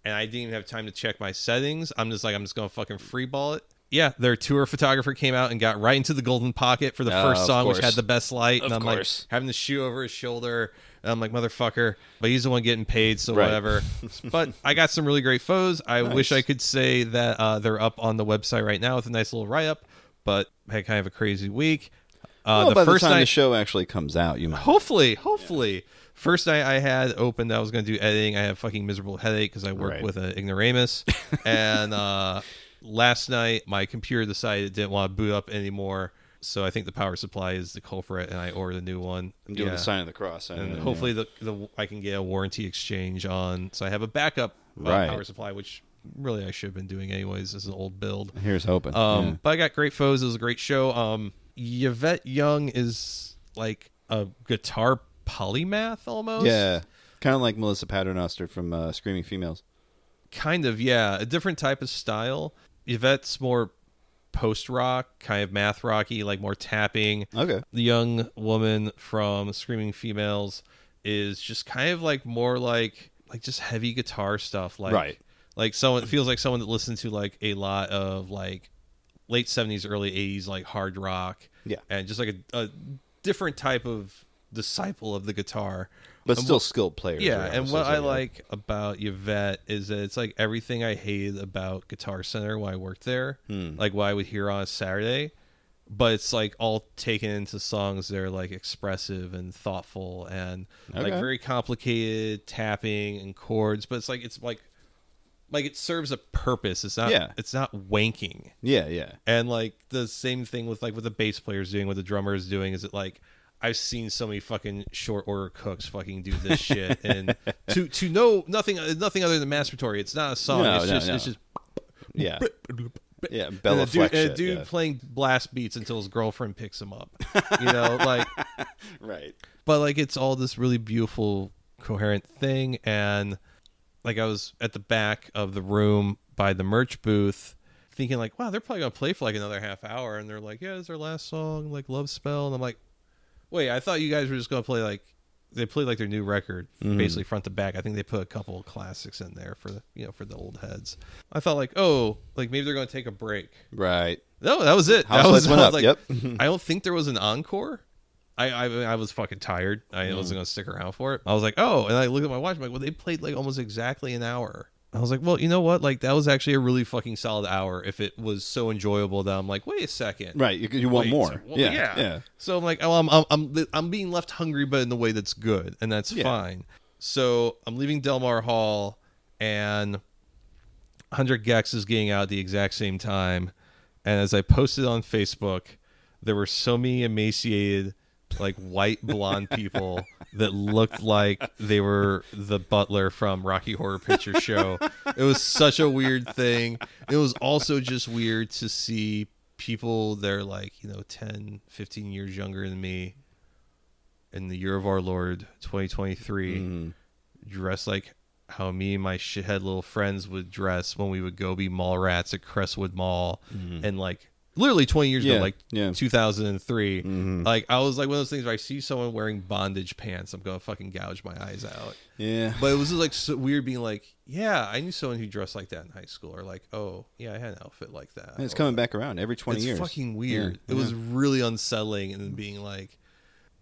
and I didn't even have time to check my settings. I'm just like, I'm just gonna fucking freeball it. Yeah, their tour photographer came out and got right into the golden pocket for the Oh, first song, which had the best light, and Of I'm course. like having the shoe over his shoulder. And I'm like, motherfucker, but he's the one getting paid, so Right. whatever. but I got some really great photos. I wish I could say that uh, they're up on the website right now with a nice little write up, but I had kind of a crazy week. Uh, well, the by first the time night, the show actually comes out, you might. Hopefully, hopefully. First night I had opened, I was going to do editing. I had a fucking miserable headache because I work Right. with an ignoramus. and uh, last night my computer decided it didn't want to boot up anymore. So I think the power supply is the culprit, and I ordered a new one. I'm doing Yeah. the sign of the cross. And know, hopefully the, the I can get a warranty exchange on. So I have a backup uh, Right. power supply, which really I should have been doing anyways. This is an old build. Here's hoping. Um, Yeah. but I got great foes. It was a great show. Um, Yvette Young is like a guitar polymath almost. yeah, kind of like Marissa Paternoster from uh, Screaming Females. kind of. Yeah, a different type of style. Yvette's more post rock, kind of math rocky, like more tapping. Okay. The young woman from Screaming Females is just kind of like more like like just heavy guitar stuff. Like Right. like someone it feels like someone that listened to like a lot of like late seventies, early eighties like hard rock. Yeah. and just like a, a different type of disciple of the guitar. But And still what- skilled players. Yeah, and what I like about Yvette is that it's like everything I hated about Guitar Center when I worked there, Hmm. like what I would hear on a Saturday. but it's like all taken into songs that are like expressive and thoughtful and like very complicated tapping and chords. But it's like it's like like it serves a purpose. It's not. Yeah. It's not wanking. Yeah, yeah. And like the same thing with like what the bass player's doing, what the drummer is doing, is it like I've seen so many fucking short order cooks fucking do this shit, and to to know nothing nothing other than masturbatory. It's not a song. No, it's no, just no. it's just Yeah. Yeah, and Bella a dude, and a dude yeah. playing blast beats until his girlfriend picks him up. You know, like Right. but like it's all this really beautiful coherent thing and like i was at the back of the room by the merch booth thinking like wow they're probably gonna play for like another half hour and they're like yeah it's their last song like love spell and i'm like wait i thought you guys were just gonna play like they played like their new record Mm-hmm. basically front to back i think they put a couple of classics in there for the you know for the old heads i thought like oh like maybe they're gonna take a break Right. no, that was it. House that was, went I up, was yep. I don't think there was an encore. I, I I was fucking tired. I Mm. wasn't gonna stick around for it. I was like, oh, and I looked at my watch. I'm like, well, they played like almost exactly an hour. I was like, well, you know what? Like that was actually a really fucking solid hour. If it was so enjoyable that I'm like, wait a second, Right. You, you want more. well, yeah. yeah, Yeah. So I'm like, oh, I'm, I'm I'm I'm being left hungry, but in the way that's good, and that's Yeah. fine. So I'm leaving Delmar Hall, and 100 gecs is getting out at the exact same time. And as I posted on Facebook, there were so many emaciated, like white blonde people that looked like they were the butler from Rocky Horror Picture Show. It was such a weird thing. It was also just weird to see people that are like, you know, 10, 15 years younger than me in the year of our Lord 2023 mm. dressed like how me and my shithead little friends would dress when we would go be mall rats at Crestwood Mall mm. and like literally 20 years Yeah, ago like yeah. 2003 like I was like one of those things where I see someone wearing bondage pants I'm gonna fucking gouge my eyes out Yeah. but it was just like so weird being like yeah I knew someone who dressed like that in high school or like oh yeah I had an outfit like that And it's Or- coming back around every 20 it's years. fucking weird. Yeah, It was really unsettling, and then being like,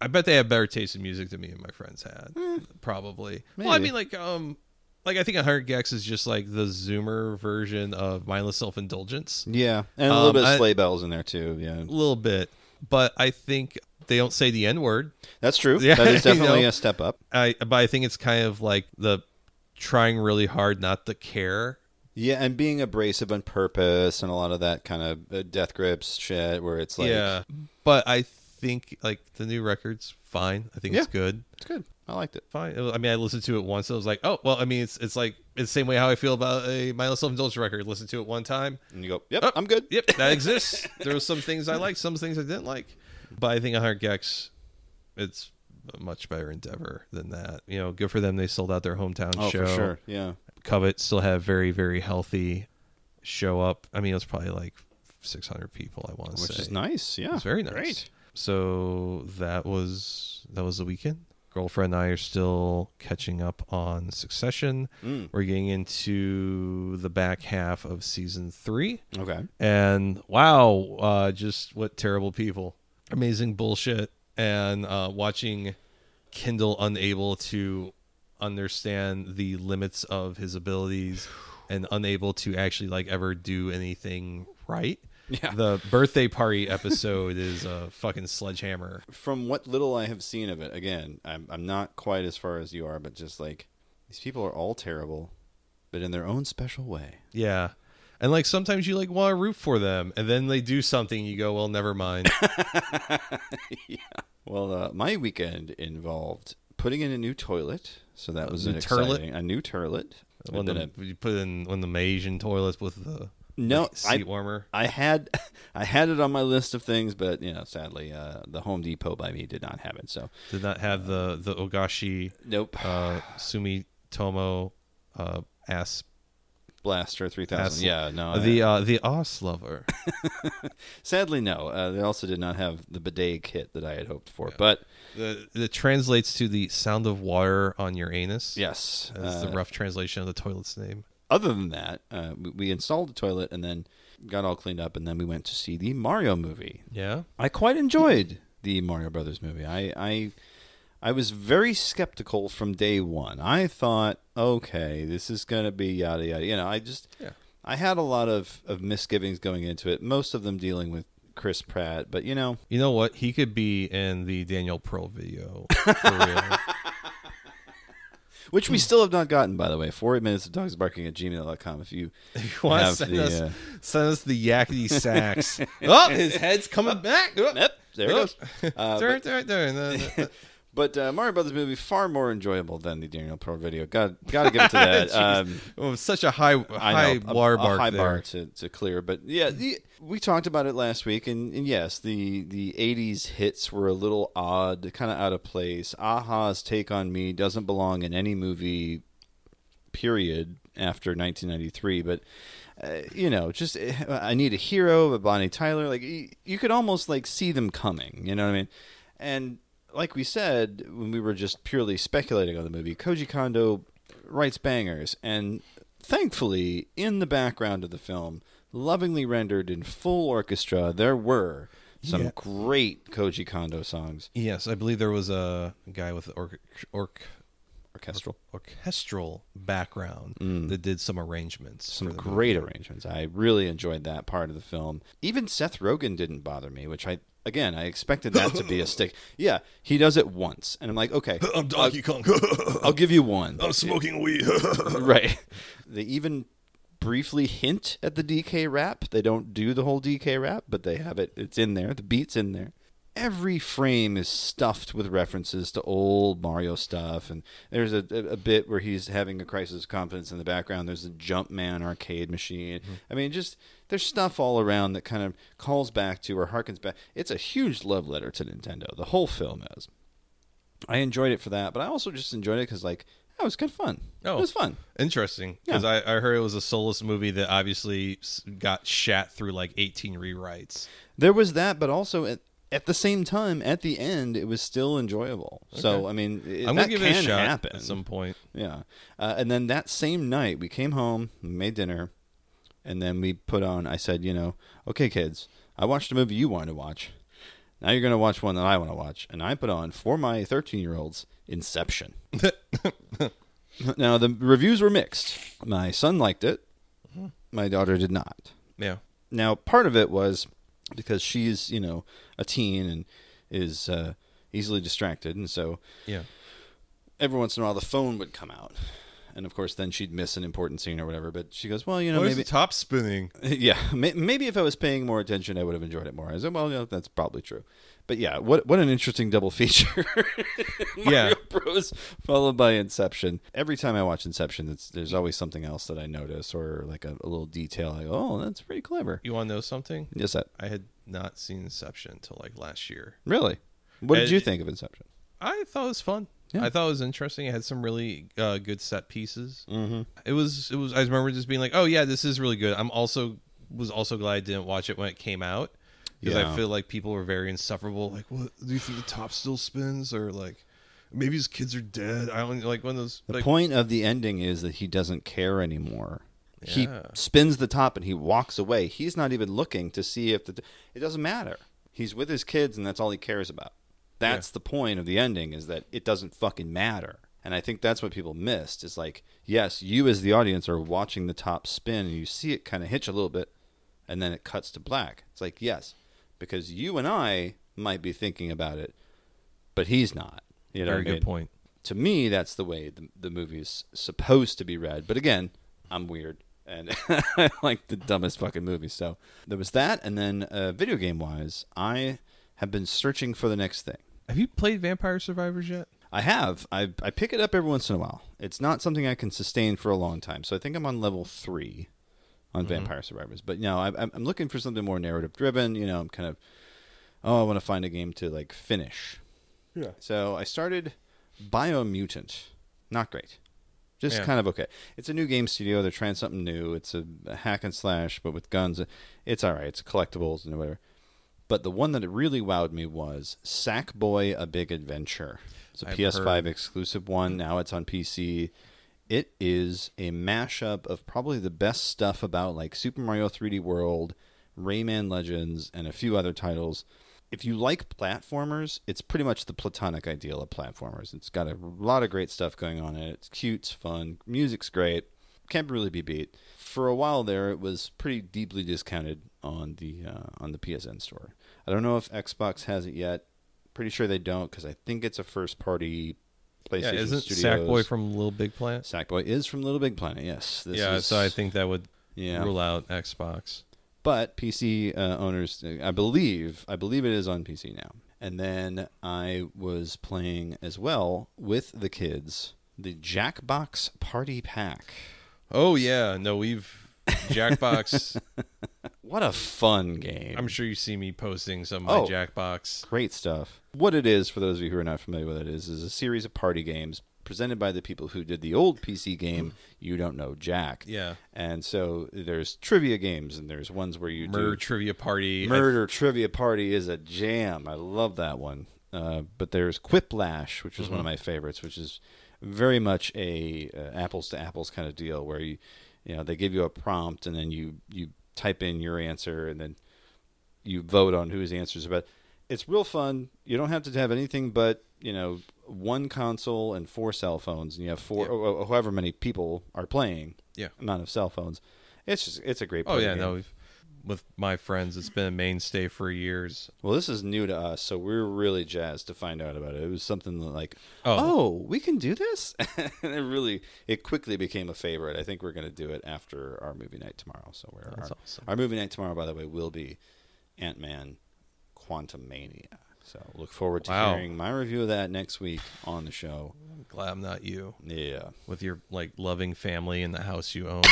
I bet they have better taste in music than me and my friends had. Probably. Well, I mean, like, um, like I think 100 gecs is just like the Zoomer version of mindless self indulgence, Yeah. And a little Um, bit of I- sleigh bells in there, too. Yeah. a little bit. But I think they don't say the N word. That's true. Yeah, that is you definitely know. a step up. I, but I think it's kind of like the trying really hard not to care. Yeah, and being abrasive on purpose and a lot of that kind of uh, death grips shit where it's like, yeah. But I think like the new record's fine. I think it's good. it's good. I liked it. fine. It I mean, I listened to it once. And I was like, oh, well. I mean, it's it's like it's the same way how I feel about a mindless self indulgence record. Listen to it one time. And you go, yep, Oh, I'm good. Yep, that exists. there were some things I liked, some things I didn't like, but I think 100 gecs, it's a much better endeavor than that. You know, good for them. They sold out their hometown Oh, show. for sure. Yeah. Covet still have very very healthy show up. I mean, it was probably like 600 people. I want to say. Which is nice. Yeah. it's very nice. Great. So that was that was the weekend. Girlfriend and I are still catching up on Succession. Mm. We're getting into the back half of season three, Okay. and wow, uh, just what terrible people! Amazing bullshit, and uh, watching Kendall unable to understand the limits of his abilities and unable to actually like ever do anything right. Yeah. The birthday party episode is a fucking sledgehammer. From what little I have seen of it, again, I'm, I'm not quite as far as you are, but just like these people are all terrible, but in their own special way. Yeah. And like sometimes you like want to root for them and then they do something you go, well, never mind. Yeah. Well, uh, my weekend involved putting in a new toilet, so that was new an turlet? exciting a new toilet. when the, a- you put in one of the Asian toilets with the No, like, seat I- warmer. I had I had it on my list of things, but you know, sadly, uh, the Home Depot by me did not have it. So Did not have the the Ogashi nope. uh, Sumitomo uh, ass Blaster three ass. Yeah, no. the uh, the os lover. sadly, no. Uh, they also did not have the bidet kit that I had hoped for. But the that translates to the sound of water on your anus. yes, That's uh, the rough translation of the toilet's name. Other than that, uh, we, we installed the toilet and then got all cleaned up, and then we went to see the Mario movie. Yeah. I quite enjoyed the Mario Brothers movie. I, I I was very skeptical from day one. I thought, okay, this is gonna be yada yada. You know, I just Yeah. I had a lot of, of misgivings going into it. Most of them dealing with Chris Pratt, but you know, You know what? He could be in the Daniel Pearl video. Which we still have not gotten, by the way. Four minutes of dogs barking at gmail.com if you if you Want to send, the. us, uh, send us the yakety sax. oh, his head's coming back. Oh, Yep, there it goes. Uh, but- But uh, Mario Brothers movie far more enjoyable than the Daniel Pearl video. Got got to give it to that. Um, oh, such a high, high know, a- bar a, mark high there. bar to, to clear. But yeah, the, we talked about it last week, and, and yes, the the '80s hits were a little odd, kind of out of place. Aha's "Take on Me" doesn't belong in any movie, period, after 1993. But uh, you know, just uh, I need a hero, but Bonnie Tyler, like you, you could almost like see them coming. You know what I mean? And like we said when we were just purely speculating on the movie, Koji Kondo writes bangers, and thankfully, in the background of the film, lovingly rendered in full orchestra, there were some Yeah. great Koji Kondo songs, Yes, I believe there was a guy with orc, orc, orchestral. orchestral background that did some arrangements. Mm. Some great movie. arrangements. I really enjoyed that part of the film. Even Seth Rogen didn't bother me, which I again I expected that to be a stick. Yeah, he does it once, and I'm like, okay, I'm Donkey Kong. I'll give you one. I'm smoking weed. right. They even briefly hint at the DK rap. They don't do the whole DK rap, but they have it. It's in there. The beat's in there. Every frame is stuffed with references to old Mario stuff, and there's a, a, bit where he's having a crisis of confidence in the background. There's a Jumpman arcade machine. Mm-hmm. I mean, just there's stuff all around that kind of calls back to or harkens back. It's a huge love letter to Nintendo. The whole film is. I enjoyed it for that, but I also just enjoyed it because like that was kind of fun. Oh. it was fun. Interesting, because I, I heard it was a soulless movie that obviously got shat through like 18 rewrites. There was that, but also at, at the same time, at the end, it was still enjoyable. So I mean, it, I'm that gonna give it a can shot happen at some point. Yeah, uh, and then that same night, we came home, made dinner, and then we put on. I said, you know, okay, kids, I watched a movie you wanted to watch. Now you're gonna watch one that I want to watch, and I put on for my 13 year olds Inception. now the reviews were mixed. My son liked it. My daughter did not. Yeah. Now, part of it was because she's, you know, a teen and is uh, easily distracted, and so Yeah. every once in a while the phone would come out, and of course then she'd miss an important scene or whatever. But she goes, "Well, you know, Why is maybe the top spinning? yeah, may- maybe if I was paying more attention, I would have enjoyed it more." I said, "Well, yeah, that's probably true." But yeah, what what an interesting double feature. Mario Yeah. Bros. followed by Inception. Every time I watch Inception, it's, there's always something else that I notice or like a, a little detail. I go, "Oh, that's pretty clever." You want to know something? Yes, that I had not seen Inception until like last year. really. What did And- you think of Inception? I thought it was fun. Yeah. I thought it was interesting. It had some really uh, good set pieces. Mm-hmm. It was. It was. I remember just being like, "Oh yeah, this is really good." I'm also was also glad I didn't watch it when it came out because Yeah. I feel like people were very insufferable. Like, what do you think the top still spins, or like maybe his kids are dead? I don't like one of those. The like, point of the ending is that he doesn't care anymore. He spins the top and he walks away. He's not even looking to see if the. It doesn't matter. He's with his kids and that's all he cares about. That's the point of the ending is that it doesn't fucking matter. And I think that's what people missed. Is like, yes, you as the audience are watching the top spin and you see it kind of hitch a little bit, and then it cuts to black. It's like, yes, because you and I might be thinking about it, but he's not. You know, very good point. to me, that's the way the, the is supposed to be read. But again, I'm weird and I like the dumbest fucking movie. So there was that, and then uh, video game wise, I have been searching for the next thing. Have you played Vampire Survivors yet? I have. I I pick it up every once in a while. It's not something I can sustain for a long time. So I think I'm on level three on mm-hmm. Vampire Survivors. But no, I, I'm I'm looking for something more narrative driven. You know, I'm kind of oh, I want to find a game to like finish. Yeah. So I started Biomutant. Not great. Just Yeah. kind of okay. It's a new game studio. They're trying something new. It's a, a hack and slash, but with guns. It's all right. It's collectibles and whatever. But the one that really wowed me was Sackboy: A Big Adventure. It's a I've PS5 heard. exclusive one. Now it's on PC. It is a mashup of probably the best stuff about like Super Mario 3D World, Rayman Legends, and a few other titles. If you like platformers, it's pretty much the platonic ideal of platformers. It's got a lot of great stuff going on in it. It's cute, it's fun, music's great. Can't really be beat. for a while there, it was pretty deeply discounted on the uh, on the PSN store. I don't know if Xbox has it yet. Pretty sure they don't because I think it's a first party PlayStation Yeah, isn't Studios. Sackboy from Little Big Planet? Sackboy is from Little Big Planet. Yes. This yeah, is- so I think that would Yeah. rule out Xbox. but PC uh, owners, I believe, I believe it is on PC now. And then I was playing as well with the kids the Jackbox Party Pack. Oh yeah, no, we've Jackbox. What a fun game! I'm sure you see me posting some of my Oh. Jackbox. Great stuff. What it is, for those of you who are not familiar with it, is is a series of party games presented by the people who did the old PC game. You don't know Jack. Yeah. And so there's trivia games, and there's ones where you Murder do trivia party. Murder Trivia Party is a jam. I love that one. Uh, but there's Quiplash, which is one of my favorites, which is very much a uh, apples to apples kind of deal, where you, you know, they give you a prompt and then you you type in your answer and then you vote on whose answers. But it's real fun. You don't have to have anything but you know one console and four cell phones, and you have four, Yeah. however many people are playing. Yeah. amount of cell phones. It's just it's a great. Oh yeah, game. no, we've, with my friends, it's been a mainstay for years. Well, this is new to us, so we're really jazzed to find out about it. It was something like, Oh. oh, we can do this, and it really, it quickly became a favorite. I think we're going to do it after our movie night tomorrow. So we're That's our, awesome. our movie night tomorrow, by the way, will be Ant Man, Quantumania. So look forward to Wow. hearing my review of that next week on the show. I'm glad I'm not you Yeah, with your like loving family in the house you own.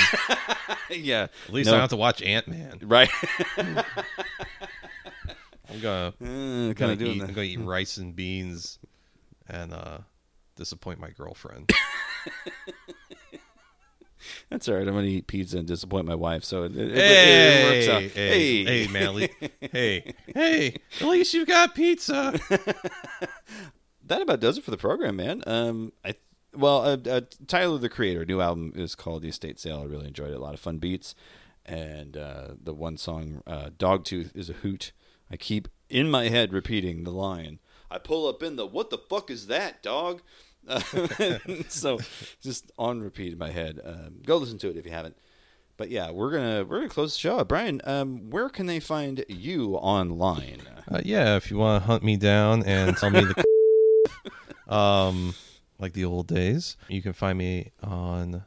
yeah. At least No- I don't have to watch Ant Man. right. I'm gonna I'm kind gonna eat, that. I'm gonna eat rice and beans and uh disappoint my girlfriend. That's all right. I'm going to eat pizza and disappoint my wife. So it, it, hey, it works out. hey, hey, man, at hey, hey, at least you've got pizza. that about does it for the program, man. Um, I well, uh, uh, Tyler the Creator, new album is called The Estate Sale. I really enjoyed it. A lot of fun beats, and uh, the one song uh, "Dogtooth" is a hoot. I keep in my head repeating the line. I pull up in the "What the fuck is that, dog?" So just on repeat in my head. Um, go listen to it if you haven't. But yeah, we're gonna we're gonna close the show. out. Brian, um, where can they find you online? Uh, yeah, if you want to hunt me down and tell me the um like the old days, you can find me on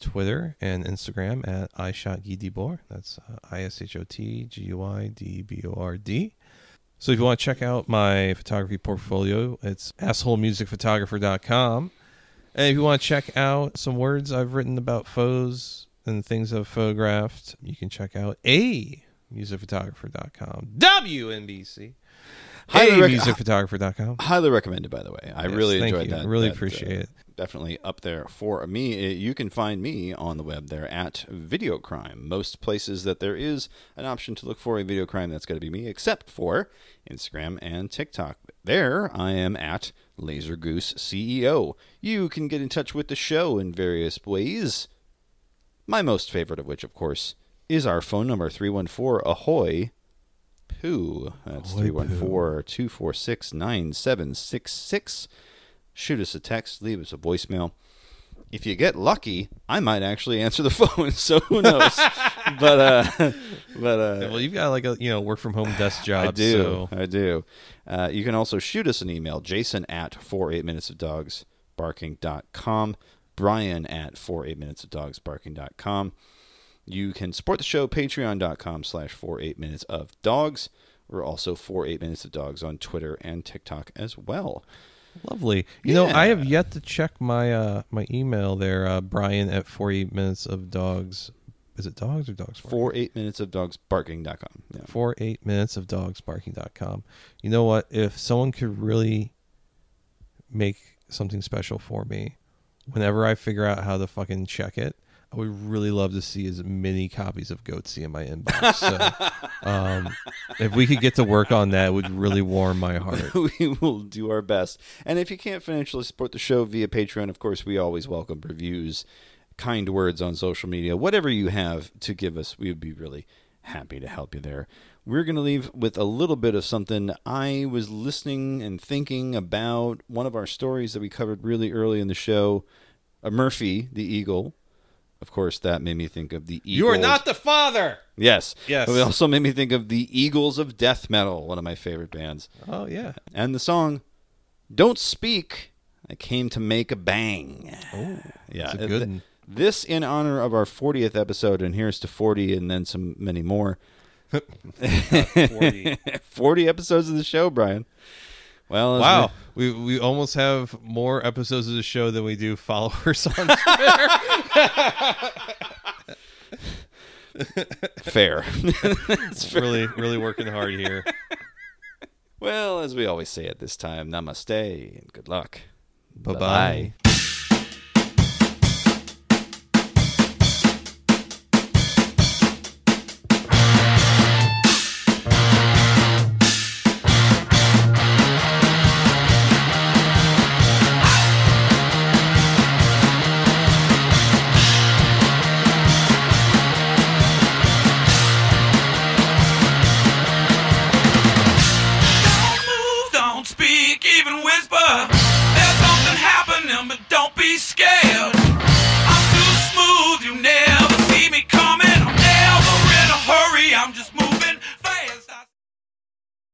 Twitter and Instagram at ishotguidibord. That's uh, I S H O T G U I D B O R D. So if you want to check out my photography portfolio, it's assholemusicphotographer.com. And if you want to check out some words I've written about photos and things I've photographed, you can check out a musicphotographer.com. WNBC. Highly rec- musicphotographer.com. highly recommended by the way i Yes, really enjoyed you. that I really that, uh, appreciate it. Definitely up there for me. Uh, you can find me on the web there at video crime. Most places that there is an option to look for a video crime that's going to be me except for instagram and tiktok. There i am at laser goose ceo you can get in touch with the show in various ways. My most favorite of which of course is our phone number 314 ahoy poo. That's Ahoy, 314 246 9766 shoot us a text, leave us a voicemail. If you get lucky, I might actually answer the phone. So who knows? but uh, but uh, Well, you've got like a you know work from home desk job. I do, So I do. Uh, you can also shoot us an email, Jason at four eight minutes of dogs barking.com, Brian at four eight minutes of dogs barking.com. You can support the show, patreon.com slash four eight minutes of dogs. We're also four eight minutes of dogs on Twitter and TikTok as well. Lovely. You know, I have yet to check my uh my email there, uh, Brian at forty minutes of dogs. Is it dogs or dogs? Four eight minutes of dogs barking.com. Yeah. for eight minutes of dogs barking.com. You know what? If someone could really make something special for me, whenever I figure out how to fucking check it, I would really love to see as many copies of Goatse in my inbox. So, um, if we could get to work on that, it would really warm my heart. we will do our best. And if you can't financially support the show via Patreon, of course, we always welcome reviews, kind words on social media, whatever you have to give us, we would be really happy to help you there. We're going to leave with a little bit of something. I was listening and thinking about one of our stories that we covered really early in the show. Uh, Murphy, the eagle, of course, that made me think of the Eagles. You are not the father. Yes. Yes. But it also made me think of the Eagles of Death Metal, one of my favorite bands. Oh yeah. And the song Don't Speak, I Came to Make a Bang. Oh, yeah. good one. This in honor of our 40th episode, and here's to 40 and then some many more. 40. 40 episodes of the show, Brian. Well, Wow, we we almost have more episodes of the show than we do followers on Twitter. we- fair. It's really really working hard here. well, as we always say at this time, namaste and good luck. Bye Bye-bye. bye.